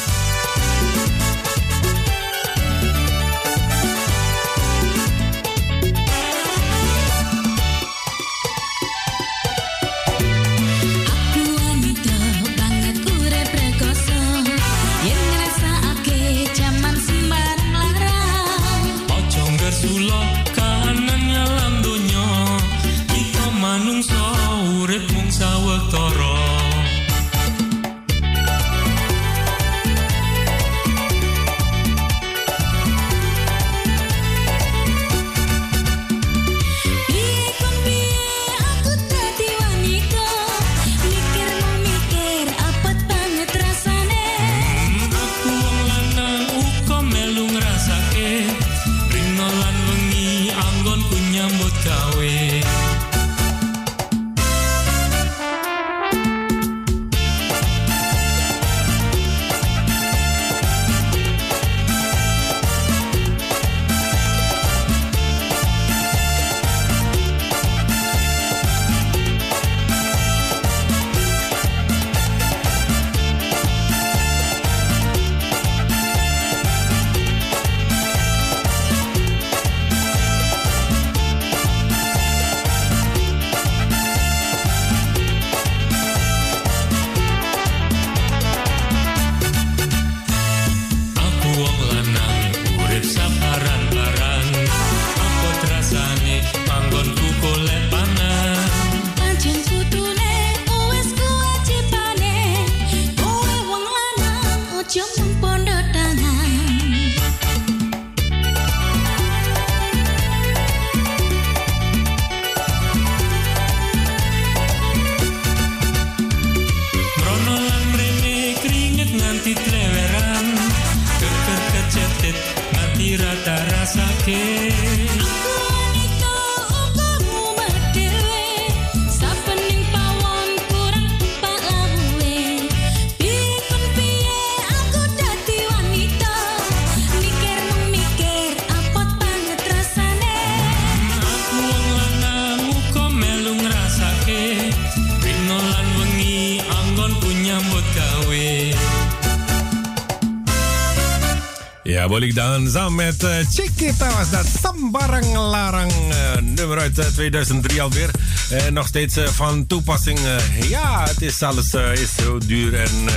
Danza met eh, Chiquita was dat. Sambarang Larang, eh, nummer uit eh, 2003 alweer. En nog steeds eh, van toepassing. eh, ja, het is alles eh, is zo duur. En eh,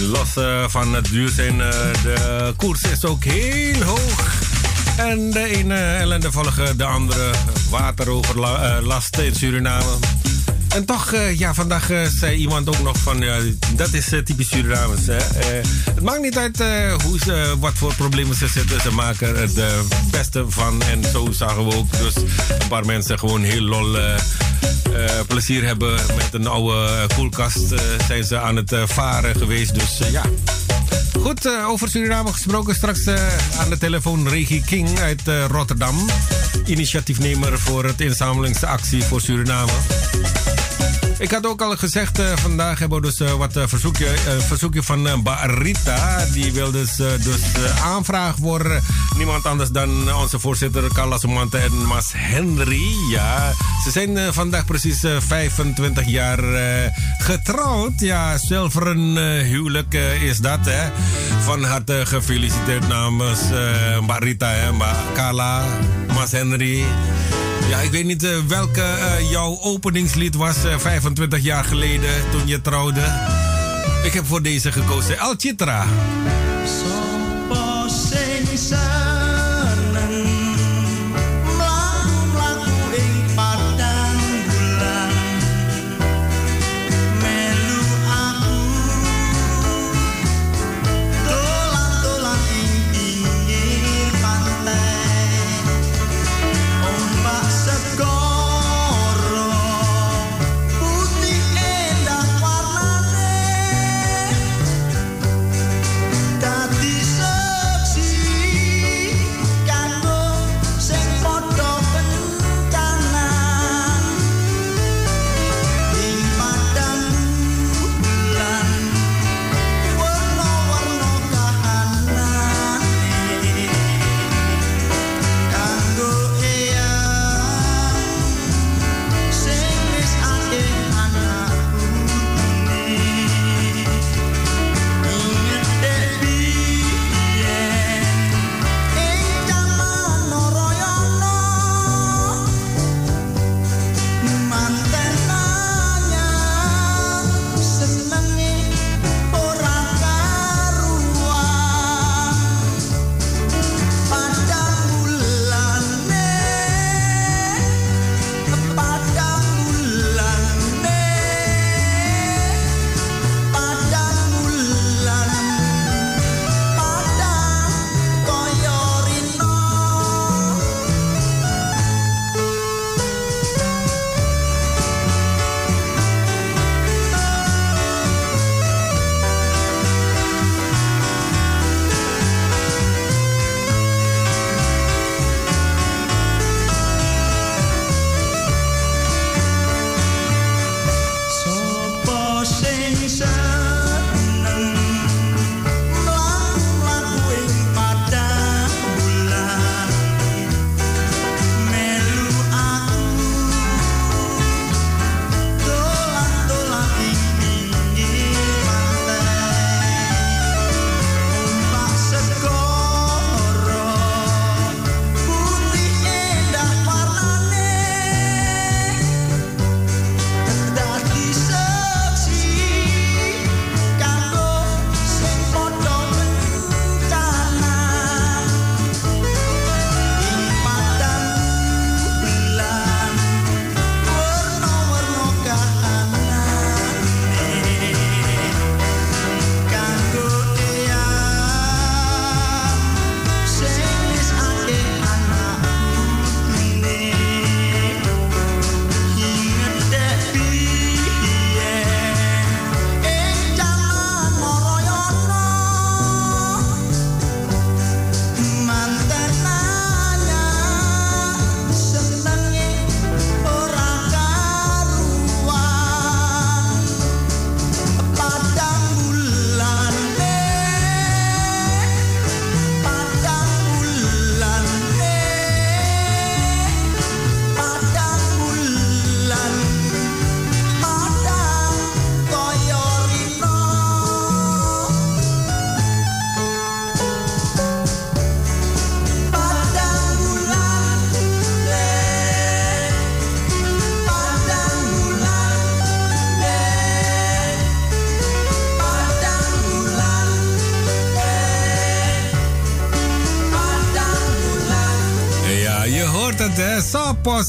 los eh, van het duur zijn, eh, de koers is ook heel hoog. En de ene ellende volgen de andere. Wateroverlast in Suriname. En toch, eh, ja, vandaag eh, zei iemand ook nog van, dat is eh, typisch Surinamers. Het maakt niet uit hoe ze, wat voor problemen ze zitten. Ze maken er het beste van. En zo zagen we ook dus een paar mensen gewoon heel lol plezier hebben. Met een oude koelkast zijn ze aan het varen geweest. Dus ja, Goed, over Suriname gesproken. Straks aan de telefoon Regie King uit Rotterdam. Initiatiefnemer voor het inzamelingsactie voor Suriname. Ik had ook al gezegd, eh, vandaag hebben we dus eh, wat eh, verzoekje, verzoekje van Barita. Die wil dus, dus aanvraag voor niemand anders dan onze voorzitter Carla Sumante en Mas Henry. Ja, ze zijn vandaag precies eh, 25 jaar getrouwd. Ja, zilveren huwelijk is dat, hè. Van harte gefeliciteerd namens Barita. Mbak Carla, Mas Henry. Ja, ik weet niet eh, welke eh, jouw openingslied was eh, 25 jaar geleden toen je trouwde. Ik heb voor deze gekozen. El Chitra.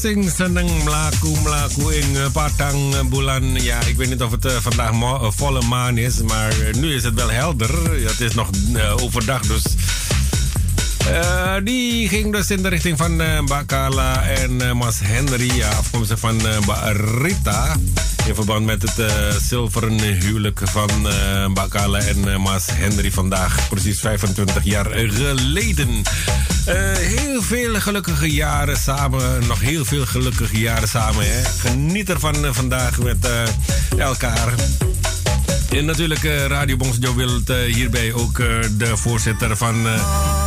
Saposing seneng melaku-melaku in eh, Padang eh, bulan. Ik weet niet of het eh, vandaag volle maan is, maar nu is het wel helder. Het is nog overdag, dus die ging dus in de richting van Mbak Carla en Mas Henry, ja, afkomstig van Rita. In verband met het eh, zilveren huwelijk van eh Mbak Carla en eh, Mas Henry vandaag, precies 25 jaar geleden. Eh, heel veel gelukkige jaren samen, nog heel veel gelukkige jaren samen. Hè? Geniet ervan eh, vandaag met eh, elkaar. En natuurlijk, eh, Radio Bonsjo wil eh, hierbij ook eh, de voorzitter van eh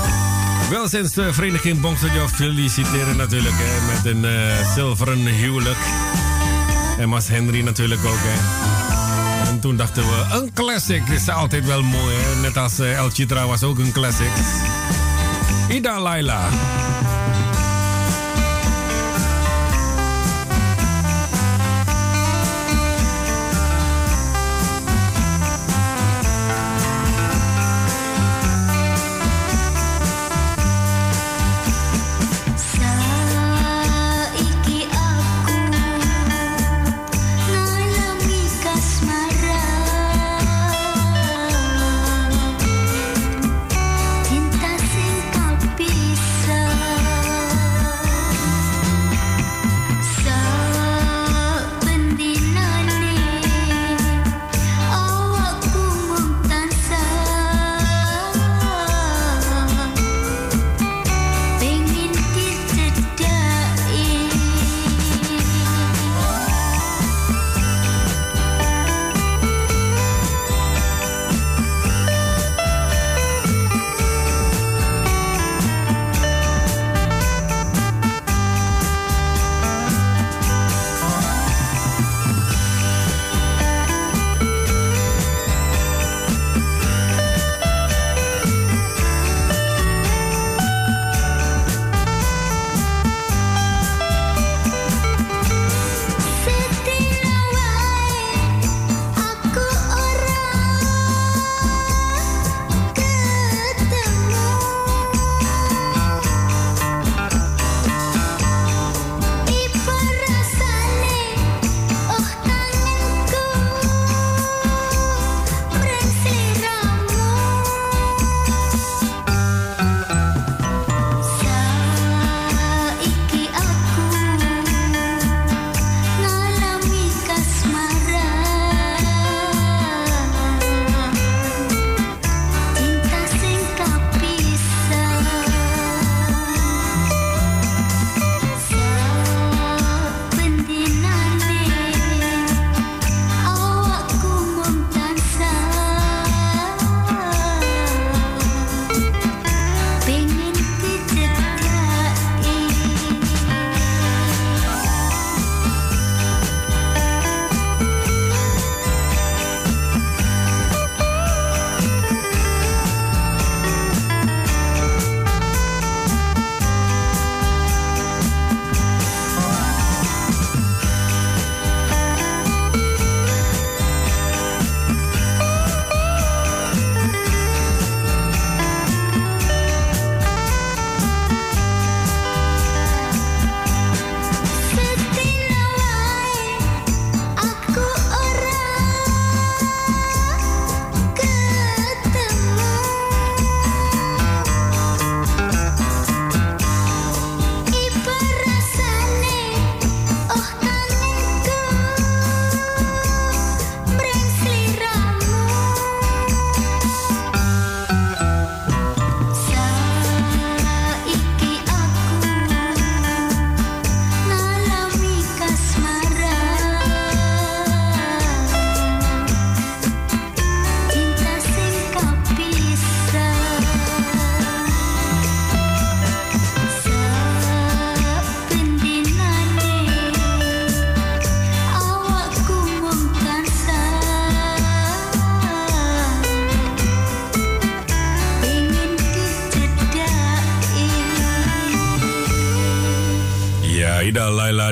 Welzijnsvereniging Bonsjo feliciteren natuurlijk. Hè, met een eh, zilveren huwelijk. En Mas Henry natuurlijk ook. Hè. En toen dachten we, een classic is altijd wel mooi. Hè? Net als eh, El Chitra was ook een classic. Ida Laila.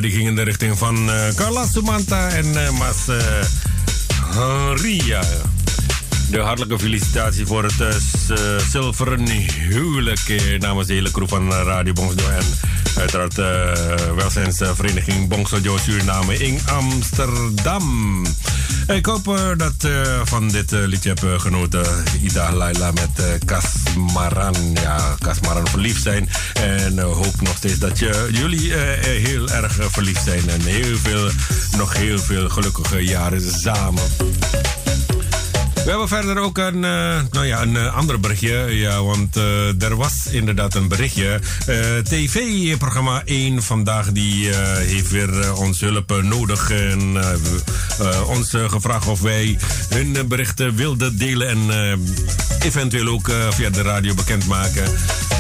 Die ging in de richting van eh, Carla Sumanta en eh, Mas Ria. De hartelijke felicitatie voor het zilveren huwelijk namens de hele crew van Radio Bongso en uiteraard uh, welzijnsvereniging Bongso Suriname in Amsterdam. Ik hoop eh, dat uh, van dit uh, liedje heb genoten. Ida Laila met Kasmaran. Ja, Kasmaran verliefd zijn. En hoop nog steeds dat je, jullie heel erg verliefd zijn. En heel veel, nog heel veel gelukkige jaren samen. We hebben verder ook een, uh, nou ja, een uh, ander berichtje. Ja, want uh, er was inderdaad een berichtje. TV-programma 1 vandaag die heeft weer ons hulp nodig. En ons gevraagd of wij hun berichten wilden delen. En eventueel ook via de radio bekendmaken.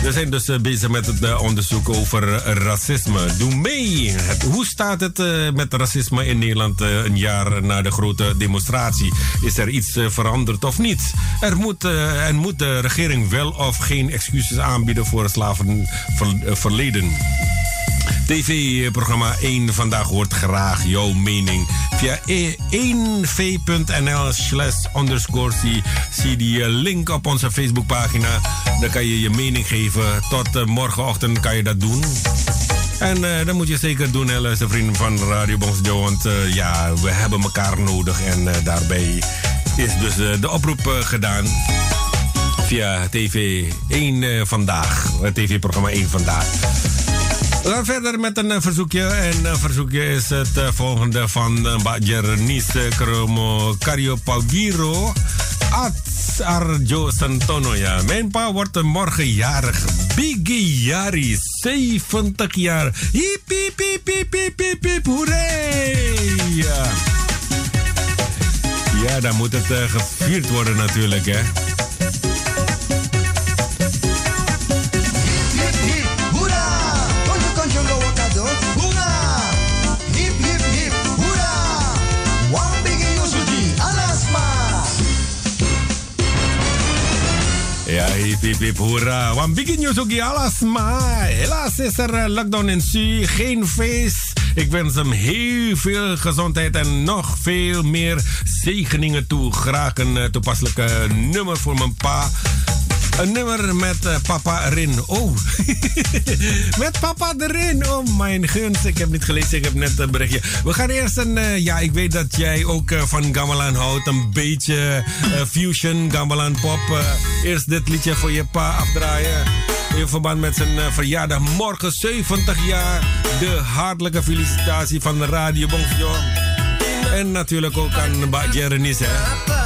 We zijn dus bezig met het onderzoek over racisme. Doe mee! Hoe staat het met racisme in Nederland een jaar na de grote demonstratie? Is er iets veranderd? of niet. Er moet, en moet de regering wel of geen excuses aanbieden voor het slavenverleden. TV-programma 1 vandaag hoort graag jouw mening. Via 1v.nl slash underscore zie die link op onze Facebookpagina. Dan kan je je mening geven. Tot uh, morgenochtend kan je dat doen. En uh, dat moet je zeker doen, hè, vrienden van Radio Bons Joe. Want ja, we hebben elkaar nodig. En daarbij is dus de oproep gedaan. Via TV 1 vandaag. TV-programma 1 vandaag. We gaan verder met een verzoekje. En een verzoekje is het volgende van Bajer Nice Kromo Cario Paviro. Ats Arjo Santono, ja. Mijn pa wordt morgen jarig. Biggie Jari, 70 jaar. Hip, hip, hip, hoeree! Ja. dan moet het gevierd worden natuurlijk, hè. Hip hip. Want begin je zo alles maar. Helaas is er lockdown in Su, geen feest. Ik wens hem heel veel gezondheid en nog veel meer zegeningen toe. Graag een toepasselijke nummer voor mijn pa. Een nummer met uh, papa erin. Oh, met papa erin. Oh, mijn gunst. Ik heb niet gelezen, ik heb net een berichtje. We gaan eerst een... Uh, ja, ik weet dat jij ook uh, van gamelan houdt. Een beetje fusion, gamelan pop. eerst dit liedje voor je pa afdraaien. In verband met zijn verjaardag. Morgen 70 jaar. De hartelijke felicitatie van de Radio Bongjo. En natuurlijk ook aan Mbak Jerenis, hè.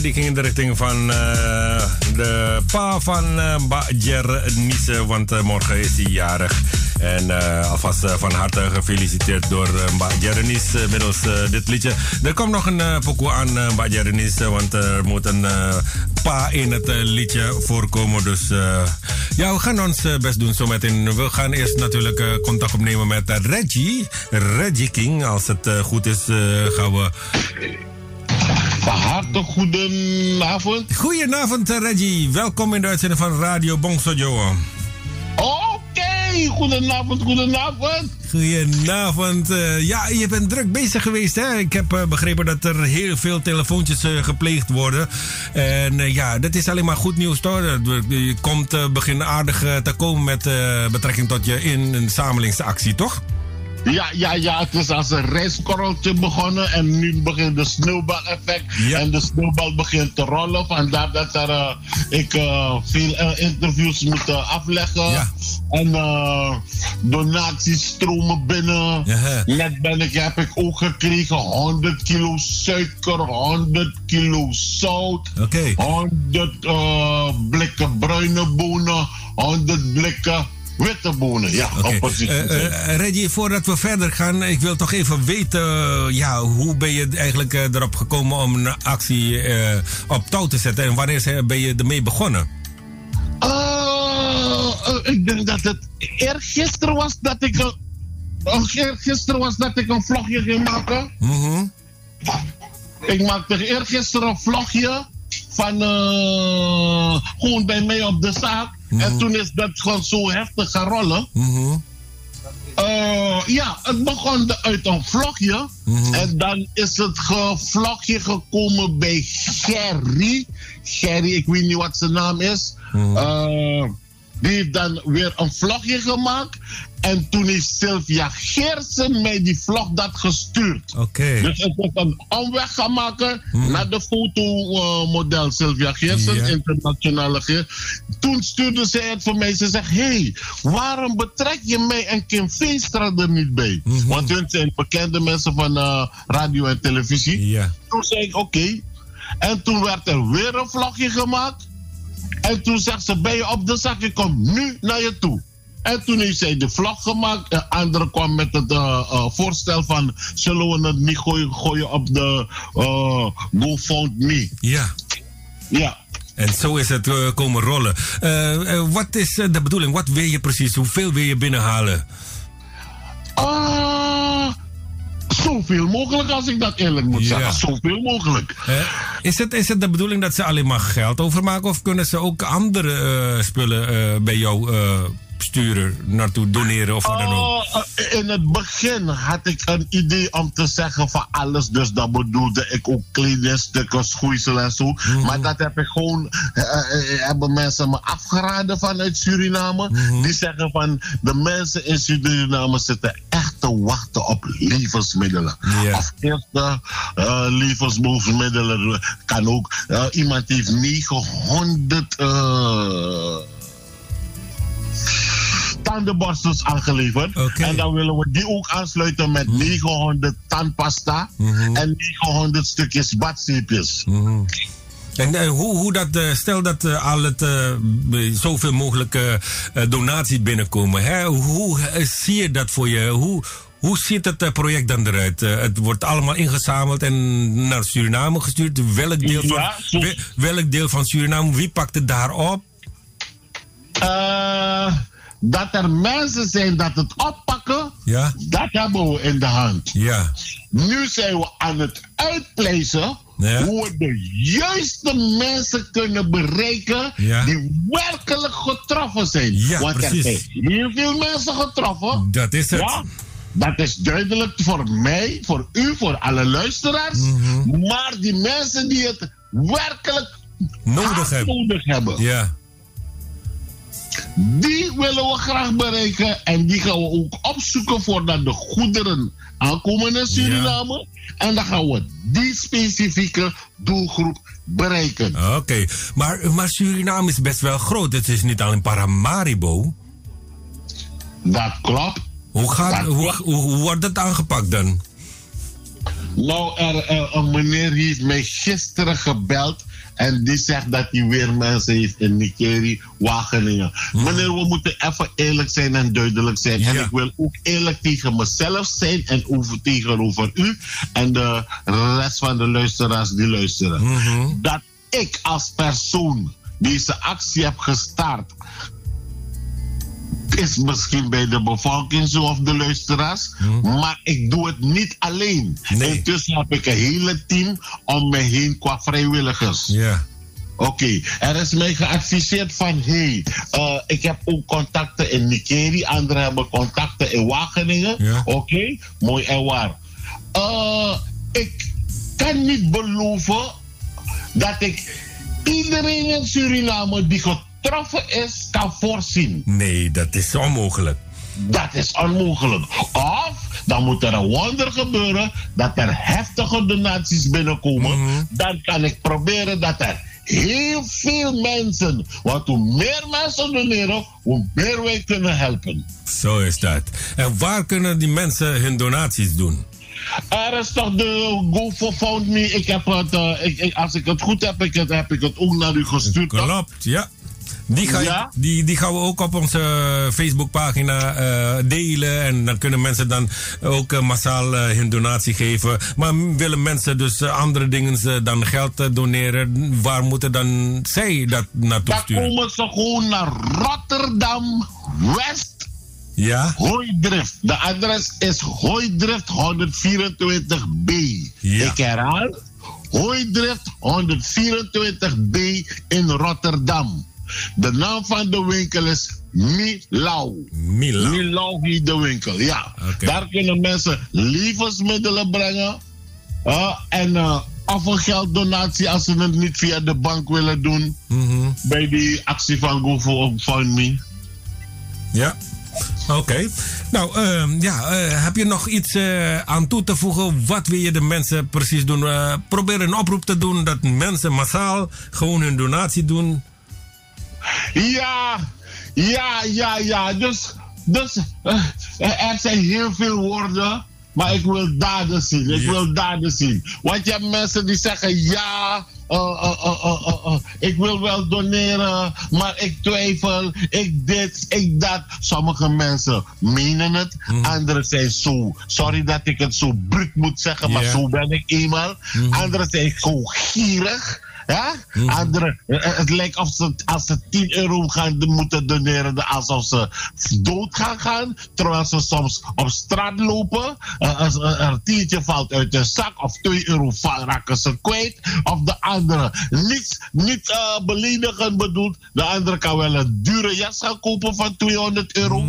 Die ging in de richting van eh, de pa van eh Bajer Nice, want eh, morgen is hij jarig. En eh, alvast eh, van harte gefeliciteerd door uh, eh, middels eh, dit liedje. Er komt nog een uh, pokoe aan uh, want er moet een eh, pa in het eh, liedje voorkomen. Dus eh, ja, we gaan ons eh, best doen zometeen. We gaan eerst natuurlijk eh, contact opnemen met eh, Reggie. Reggie King. Als het eh, goed is, eh, gaan we Harte goedenavond. Goedenavond, eh, Reggie. Welkom in de uitzending van Radio Bongso Joe. Oké, goedenavond, goedenavond. Goedenavond. eh, ja, je bent druk bezig geweest, hè? Ik heb eh, begrepen dat er heel veel telefoontjes gepleegd worden. En ja, dat is alleen maar goed nieuws, toch? Je komt begin aardig te komen met betrekking tot je inzamelingsactie, toch? Ja, ja, ja, het is als een rijstkorreltje begonnen en nu begint de sneeuwbaleffect. Ja. En de sneeuwbal begint te rollen. Vandaar dat er, eh, ik eh, veel eh, interviews moet afleggen. Ja. En donaties stromen binnen. Ja. Net ben ik, heb ik ook gekregen 100 kilo suiker, 100 kilo zout. Oké. 100 eh, blikken bruine bonen, 100 blikken witte bonen. Ja, Oké. op precies. Eh, eh, Reggie, voordat we verder gaan, ik wil toch even weten, ja, hoe ben je eigenlijk eh, erop gekomen om een actie op touw te zetten en wanneer ben je ermee begonnen? Ik denk dat het eergisteren was dat ik een. Oh, eergisteren was dat ik een vlogje ging maken. Mhm. Ik maakte eergisteren een vlogje van eh, gewoon bij mij op de zaak. En toen is dat gewoon zo heftig gaan rollen. Mhm. Eh, ja, het begon uit een vlogje. En dan is het ge- vlogje gekomen bij Gerry. Gerry, ik weet niet wat zijn naam is. Eh, die heeft dan weer een vlogje gemaakt. En toen heeft Sylvia Geersen mij die vlog dat gestuurd. Oké. Dus ik heb een omweg gaan maken naar de fotomodel Sylvia Geersen, internationale Geer. Toen stuurde ze het voor mij. Ze zegt, hey, waarom betrek je mij en Kim Veenstra er niet bij? Want hun zijn bekende mensen van eh, radio en televisie. Ja. Toen zei ik, oké. En toen werd er weer een vlogje gemaakt. En toen zegt ze, ben je op de zak? Ik kom nu naar je toe. En toen heeft zij de vlog gemaakt. Een andere kwam met het eh, eh, voorstel van... zullen we het niet gooien, gooien op de uh, GoFundMe? Ja. Ja. En zo is het komen rollen. Wat is de bedoeling? Wat wil je precies? Hoeveel wil je binnenhalen? Ah, zoveel mogelijk als ik dat eerlijk moet Ja. zeggen. Zoveel mogelijk. Eh, is, het, is het de bedoeling dat ze alleen maar geld overmaken? Of kunnen ze ook andere eh, spullen eh, bij jou eh, sturen, naartoe doneren of wat dan ook? Oh, eh, in het begin had ik een idee om te zeggen van alles. Dus dat bedoelde ik ook kledingstukken, schoeisel en zo. Maar dat heb ik gewoon, eh, eh, hebben mensen me afgeraden vanuit Suriname. Die zeggen van de mensen in Suriname zitten echt te wachten op levensmiddelen. Ja. Of eerste eh levensmiddelen kan ook. Eh, iemand heeft 900 eh tandenborstels aangeleverd. En dan willen we die ook aansluiten met 900 tandpasta en 900 stukjes badzeepjes. En eh, hoe, hoe dat, eh, stel dat eh, al het zoveel mogelijke donaties binnenkomen, hè? hoe zie je dat voor je? Hoe, hoe ziet het project dan eruit? Het wordt allemaal ingezameld en naar Suriname gestuurd. Welk deel, van, Ja, welk deel van Suriname, wie pakt het daar op? Eh, dat er mensen zijn dat het oppakken, Ja? dat hebben we in de hand. Ja. Nu zijn we aan het uitplezen Ja. hoe we de juiste mensen kunnen bereiken die werkelijk getroffen zijn. Ja, Want precies. er zijn heel veel mensen getroffen. Dat is het. Dat is duidelijk voor mij, voor u, voor alle luisteraars. Mhm. Maar die mensen die het werkelijk Nodig hebben. nodig hebben, Ja. Die willen we graag bereiken. En die gaan we ook opzoeken voordat de goederen aankomen in Suriname. En dan gaan we die specifieke doelgroep bereiken. Oké. Maar, maar Suriname is best wel groot. Het is niet alleen Paramaribo. Dat klopt. Hoe, gaat, Maar- hoe, hoe, hoe wordt het aangepakt dan? Nou, er, er- een meneer heeft mij gisteren gebeld. En die zegt dat hij weer mensen heeft in Nikeri, Wageningen. Meneer, we moeten even eerlijk zijn en duidelijk zijn. En Ja. ik wil ook eerlijk tegen mezelf zijn en over, tegenover u en de rest van de luisteraars die luisteren. Dat ik als persoon deze actie heb gestart, is misschien bij de bevolking zo of de luisteraars. Maar ik doe het niet alleen. Nee. Intussen heb ik een hele team om me heen qua vrijwilligers. Ja. Oké, er is mij geadviseerd van hey, eh, ik heb ook contacten in Nikeri, anderen hebben contacten in Wageningen. Oké, mooi en waar. Eh, ik kan niet beloven dat ik iedereen in Suriname die getroffen is, kan voorzien. Nee, dat is onmogelijk. Dat is onmogelijk. Of dan moet er een wonder gebeuren dat er heftige donaties binnenkomen. Dan kan ik proberen dat er heel veel mensen, want hoe meer mensen doneren, hoe meer wij kunnen helpen. Zo is dat. En waar kunnen die mensen hun donaties doen? Er is toch de GoFundMe. Ik heb het, eh, ik, ik- als ik het goed heb, ik het, heb ik het ook naar u gestuurd. Klopt, ja. Die, ga, Ja? die, die gaan we ook op onze Facebookpagina eh, delen. En dan kunnen mensen dan ook eh, massaal eh, hun donatie geven. Maar willen mensen dus eh, andere dingen eh, dan geld eh, doneren? Waar moeten dan zij dat naartoe Dan sturen? komen ze gewoon naar Rotterdam West. Ja? Hooidrift. De adres is Hooidrift 124B. Ja. Ik herhaal. Hooidrift 124B in Rotterdam. De naam van de winkel is Milau. Mila. Milau heet de winkel, ja. Daar kunnen mensen levensmiddelen brengen. eh, en eh, of een gelddonatie als ze het niet via de bank willen doen. Mhm. Bij die actie van GoFundMe. Ja. Oké. Nou, ehm, ja, eh, heb je nog iets aan toe te voegen? Wat wil je de mensen precies doen? Probeer een oproep te doen dat mensen massaal gewoon hun donatie doen. Ja, ja, ja, ja. Dus, dus eh, er zijn heel veel woorden. Maar ik wil daden zien. Ik wil daden zien. Want je hebt mensen die zeggen ja. eh, eh, ik wil wel doneren, maar ik twijfel. Ik dit, ik dat. Sommige mensen menen het, anderen zijn zo. Sorry dat ik het zo bruut moet zeggen, maar zo ben ik eenmaal. Anderen zijn zo gierig. Ja? Anderen, eh, eh, het lijkt of ze als ze 10 euro gaan de- moeten doneren, de- alsof ze dood gaan gaan. Terwijl ze soms op straat lopen. eh, als er een tientje valt uit hun zak of 2 euro raken ze kwijt. Of de andere. Niets, niet eh, beledigend bedoeld. De andere kan wel een dure jas gaan kopen van 200 euro.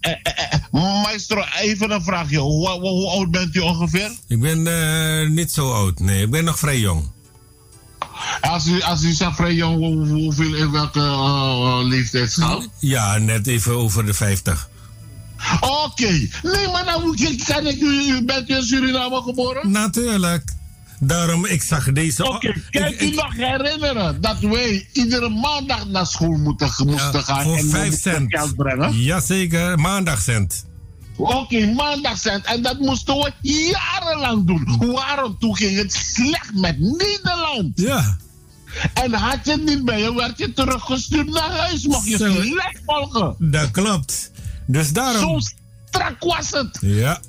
Eh, eh, eh, maestro, even een vraagje. Hoe, hoe, hoe oud bent u ongeveer? Ik ben niet zo oud. Nee, ik ben nog vrij jong. Als u, als u zegt vrij jong, hoe- hoeveel in welke uh, leeftijdschaal? Ja, net even over de 50. Oké. Nee, maar dan moet ik- kan ik u, u bent in Suriname geboren? Natuurlijk. Daarom, ik zag deze... Oké, kan ik- u nog herinneren dat wij iedere maandag naar school moeten, moesten ja, gaan voor en we 5 moesten cent. geld brengen? Jazeker, maandagcent. Oké, maandagcent. En dat moesten we jarenlang doen. Waarom? Toen ging het slecht met Nederland. Ja. En had je het niet bij je, werd je teruggestuurd naar huis. Mocht je Zo. slecht volgen. Dat klopt. Dus Zo daarom... strak was het. Ja.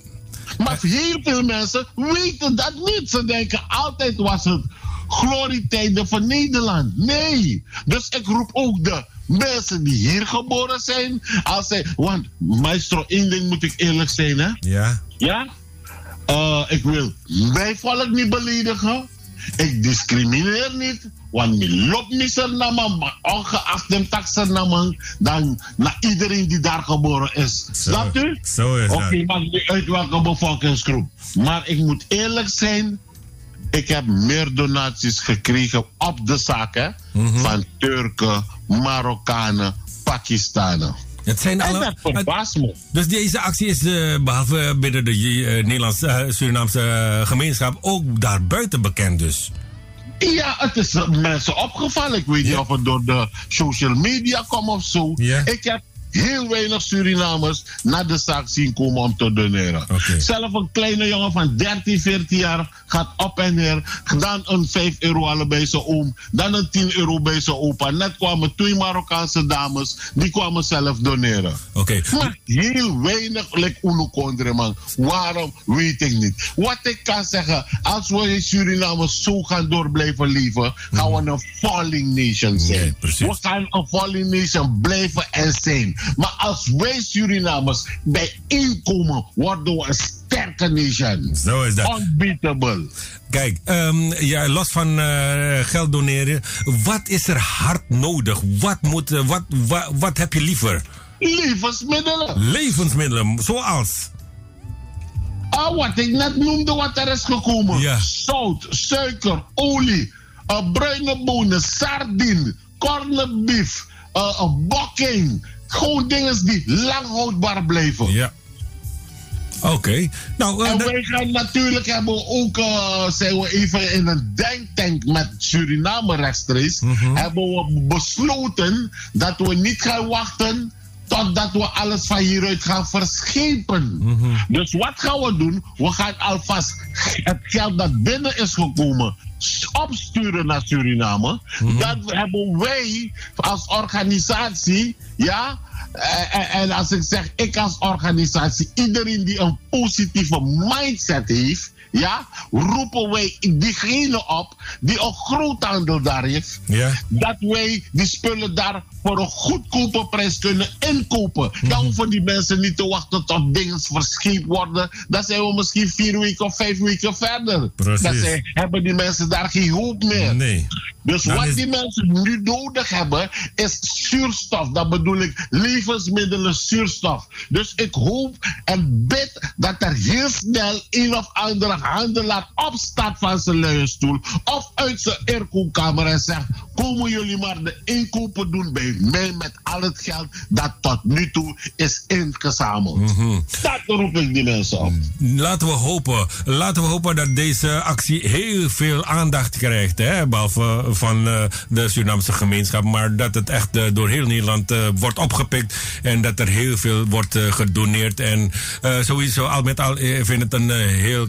Maar heel veel mensen weten dat niet. Ze denken altijd was het glorietijden van Nederland. Nee. Dus ik roep ook de mensen die hier geboren zijn. Als zij, want maestro, één ding moet ik eerlijk zijn, hè? Ja. Ja? Eh, ik wil mijn volk niet beledigen. Ik discrimineer niet. Want ik loop niet zijn namen, maar ongeacht de taxen namen, dan naar iedereen die daar geboren is. Snapt u? Zo is Oké, dat. maakt niet uit welke bevolkingsgroep. Maar ik moet eerlijk zijn. Ik heb meer donaties gekregen op de zaak hè, Mhm. van Turken, Marokkanen, Pakistanen. Het zijn En dat verbaast me. Dus deze actie is eh, behalve binnen de eh, Nederlandse, eh, Surinaamse gemeenschap ook daarbuiten bekend dus. Ja, het is mensen opgevallen. Ik weet niet of het door de social media komt of zo. Ja. Ik heb heel weinig Surinamers naar de zaak zien komen om te doneren. Oké. Zelf een kleine jongen van 13, 14 jaar gaat op en neer. Dan een 5 euro bij zijn oom. Dan een 10 euro bij zijn opa. Net kwamen twee Marokkaanse dames. Die kwamen zelf doneren. Oké. Maar heel weinig like Uno Kondre, man. Waarom weet ik niet. Wat ik kan zeggen, als we in Suriname zo gaan door blijven leven, gaan we een falling nation zijn. Precies. we gaan een falling nation blijven en zijn. Maar als wij Surinamers bijeenkomen, worden we een sterke nation. Zo is dat. Unbeatable. Kijk, ehm, ja, los van eh, geld doneren, wat is er hard nodig? Wat, moet, eh, wat, wat, wat heb je liever? Levensmiddelen. Levensmiddelen, zoals. Ah, wat ik net noemde, wat er is gekomen. Ja. Zout, suiker, olie, uh, bruine bonen, sardine, corned beef, uh, uh, bokking. Gewoon dingen die lang houdbaar blijven. Ja. Oké. Nou, eh, En wij gaan natuurlijk hebben ook, eh, zijn we even in een denktank met Suriname rechtstreeks, Mhm. hebben we besloten dat we niet gaan wachten totdat we alles van hieruit gaan verschepen. Mhm. Dus wat gaan we doen? We gaan alvast het geld dat binnen is gekomen opsturen naar Suriname. Mhm. Dat hebben wij als organisatie, ja, eh, en, en als ik zeg ik als organisatie, iedereen die een positieve mindset heeft, ja, roepen wij diegene op die een groothandel daar heeft. Ja. Dat wij die spullen daar voor een goedkope prijs kunnen inkopen. Mhm. Dan hoeven die mensen niet te wachten tot dingen verscheept worden. Dan zijn we misschien vier weken of vijf weken verder. Precies. Dan zijn, hebben die mensen daar geen hoop meer. Nee. Dus Dan wat is- die mensen nu nodig hebben, is zuurstof. Dat bedoel ik levensmiddelen zuurstof. Dus ik hoop en bid dat er heel snel een of andere handelaar opstaat van zijn luie stoel of uit zijn airco-kamer en zegt: Komen jullie maar de inkopen doen bij mij met al het geld dat tot nu toe is ingezameld. Mhm. Dat roep ik die mensen op. Laten we hopen. Laten we hopen dat deze actie heel veel aandacht krijgt. Hè? Behalve van eh, de Surinaamse gemeenschap. Maar dat het echt eh, door heel Nederland eh, wordt opgepikt. En dat er heel veel wordt gedoneerd. En sowieso, al met al, ik vind het een heel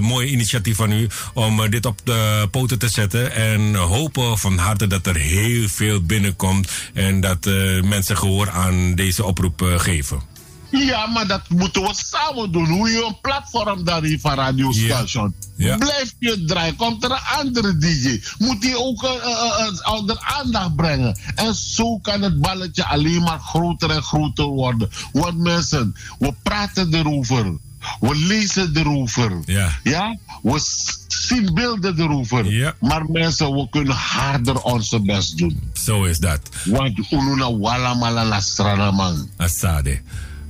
mooi initiatief van u. Om dit op de poten te zetten. En hopen van harte dat er heel veel binnenkomt. En dat mensen gehoor aan deze oproep geven. Ja, maar dat moeten we samen doen. Hoe je een platform daar heeft van Radio Ja. Station. Ja. Blijf je draaien. Komt er een andere DJ. Moet die ook uh, uh, uh, onder aandacht brengen. En zo kan het balletje alleen maar groter en groter worden. Want mensen, we praten erover. We lezen erover. Ja. Ja? We zien beelden erover. Maar mensen, we kunnen harder onze best doen. Zo is dat. Want ununa wala malala strana man. Assade.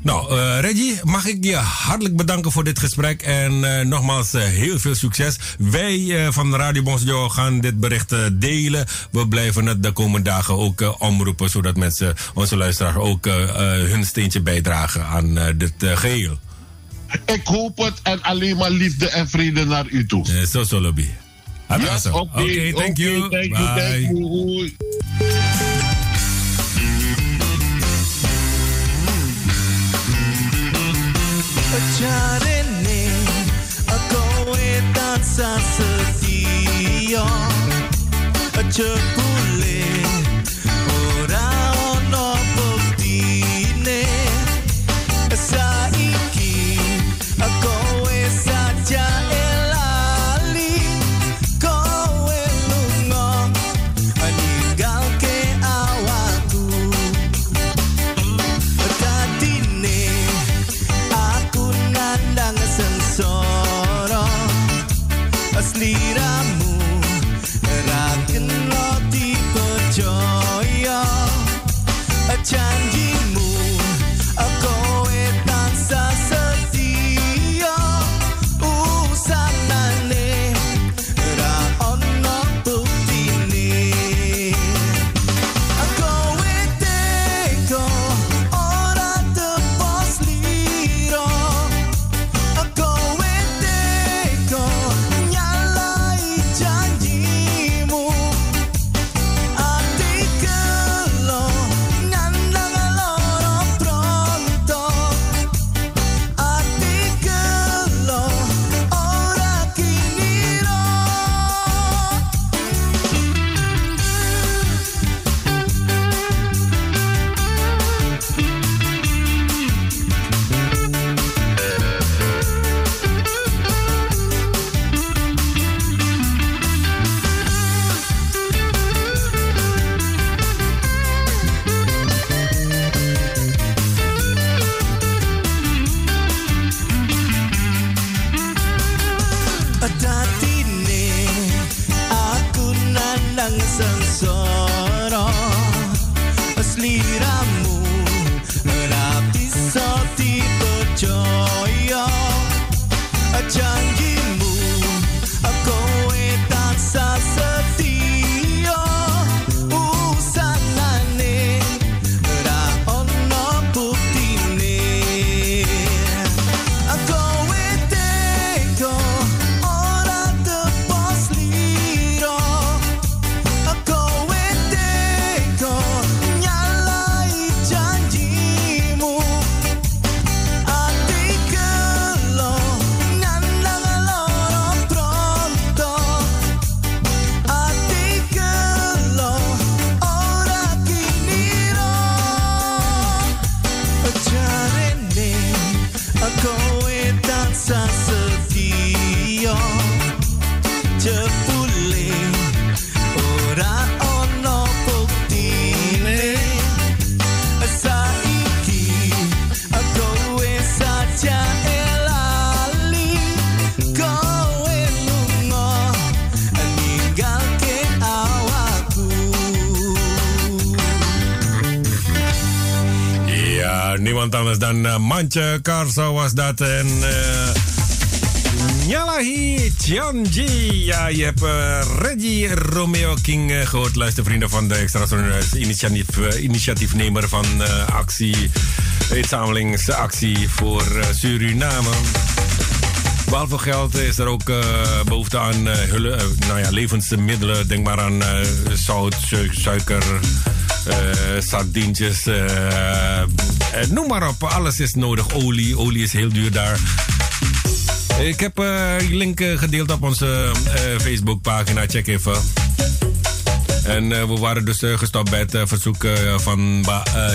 Nou, eh, Reggie, mag ik je hartelijk bedanken voor dit gesprek. En eh, nogmaals, eh, heel veel succes. Wij van Radio Bonsjo gaan dit bericht delen. We blijven het de komende dagen ook omroepen. Zodat mensen, onze luisteraars ook hun steentje bijdragen aan dit eh, geheel. Ik hoop het en alleen maar liefde en vrede naar u toe. Zo we. Yes, Oké, thank oké, you. Thank you, Bye. thank you. Cepule anders dan uh, Mantje Karso was dat. En uh, Nyalahi Tianji. Ja, je hebt uh, Reggie Romeo King gehoord. Luister vrienden van de extraordinaire initiatief, initiatiefnemer van actie. Inzamelingsactie voor Suriname. Behalve geld is er ook behoefte aan hulle, nou ja, levensmiddelen. Denk maar aan zout, su suiker, sardientjes. Uh, noem maar op, alles is nodig. Olie, olie is heel duur daar. Ik heb uh, link gedeeld op onze Facebookpagina. Check even. En uh, we waren dus uh, gestopt bij het uh, verzoek van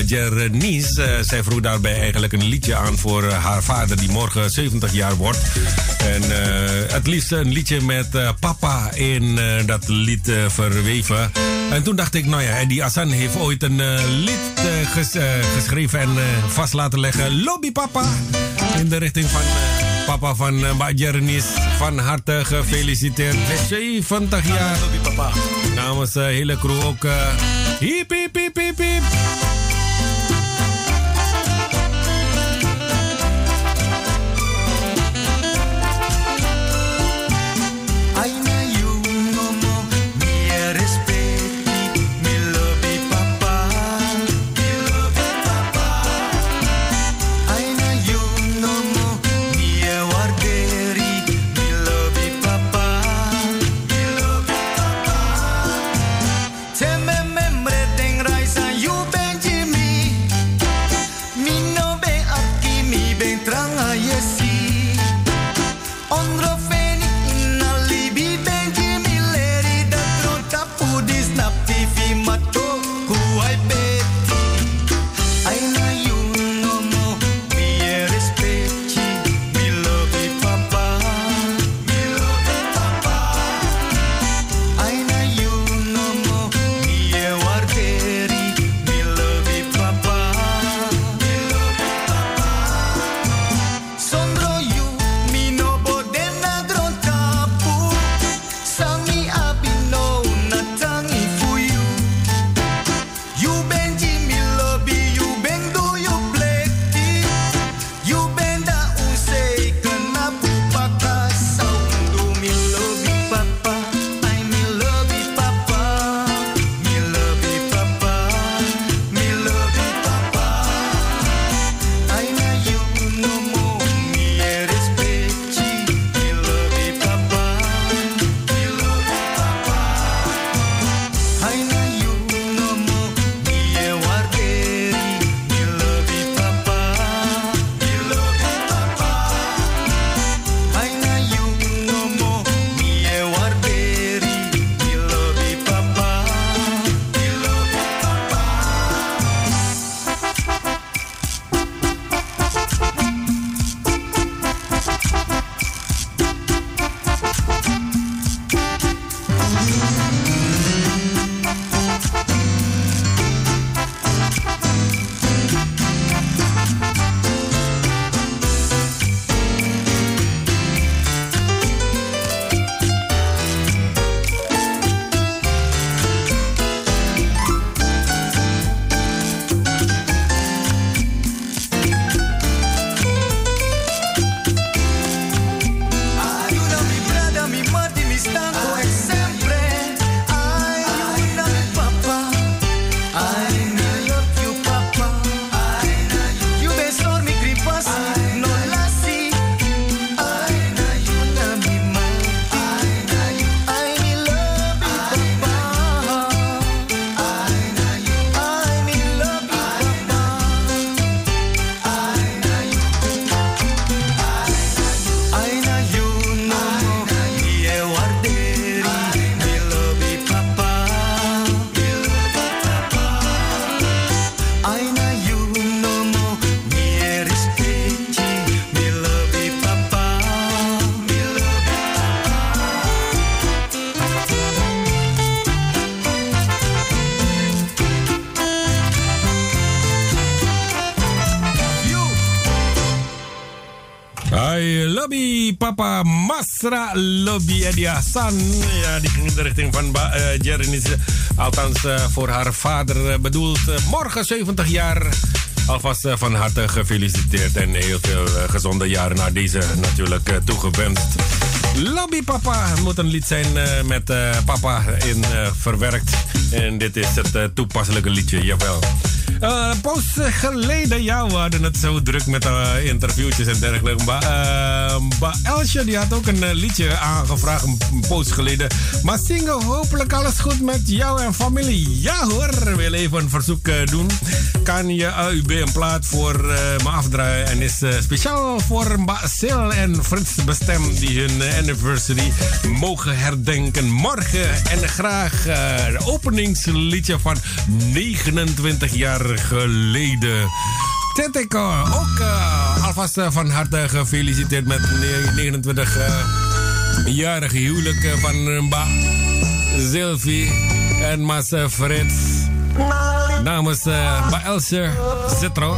Jernice. zij vroeg daarbij eigenlijk een liedje aan voor haar vader, die morgen 70 jaar wordt. En het liefst een liedje met papa in dat lied verweven. En toen dacht ik, nou ja, die Assan heeft ooit een lied ges geschreven en vast laten leggen. Lobby papa! In de richting van papa van uh, Mbak Jernis. Van harte gefeliciteerd. 70 jaar. Namens de hele crew ook. Uh, hiep, hiep, hiep, hiep, Masra Lobby Edi Hassan. Ja, die ging in de richting van ba- eh. Althans, eh, voor haar vader eh, bedoeld. Eh, morgen 70 jaar. Alvast eh, van harte gefeliciteerd en heel veel eh, gezonde jaren naar deze natuurlijk eh, toegewenst. Lobby Papa moet een lied zijn eh, met eh, papa in eh, verwerkt. En dit is het eh, toepasselijke liedje, jawel. Eh, poos geleden, ja, we hadden het zo druk met eh, interviewtjes en dergelijke. Maar, eh, maar Elsje die had ook een eh, liedje aangevraagd een poos geleden. Maar zingen, hopelijk alles goed met jou en familie. Ja hoor, wil even een verzoek eh, doen. Kan je AUB een plaat voor me afdraaien. En is speciaal voor Sil en Frits bestemd die hun anniversary mogen herdenken morgen. En graag het openingsliedje van 29 jaar geleden. Teteko, ook eh, alvast eh, van harte gefeliciteerd met 29-jarige huwelijk eh, van eh, Ba Sylvie en Mas eh, Frits. Namens uh, Ba Else Zitro.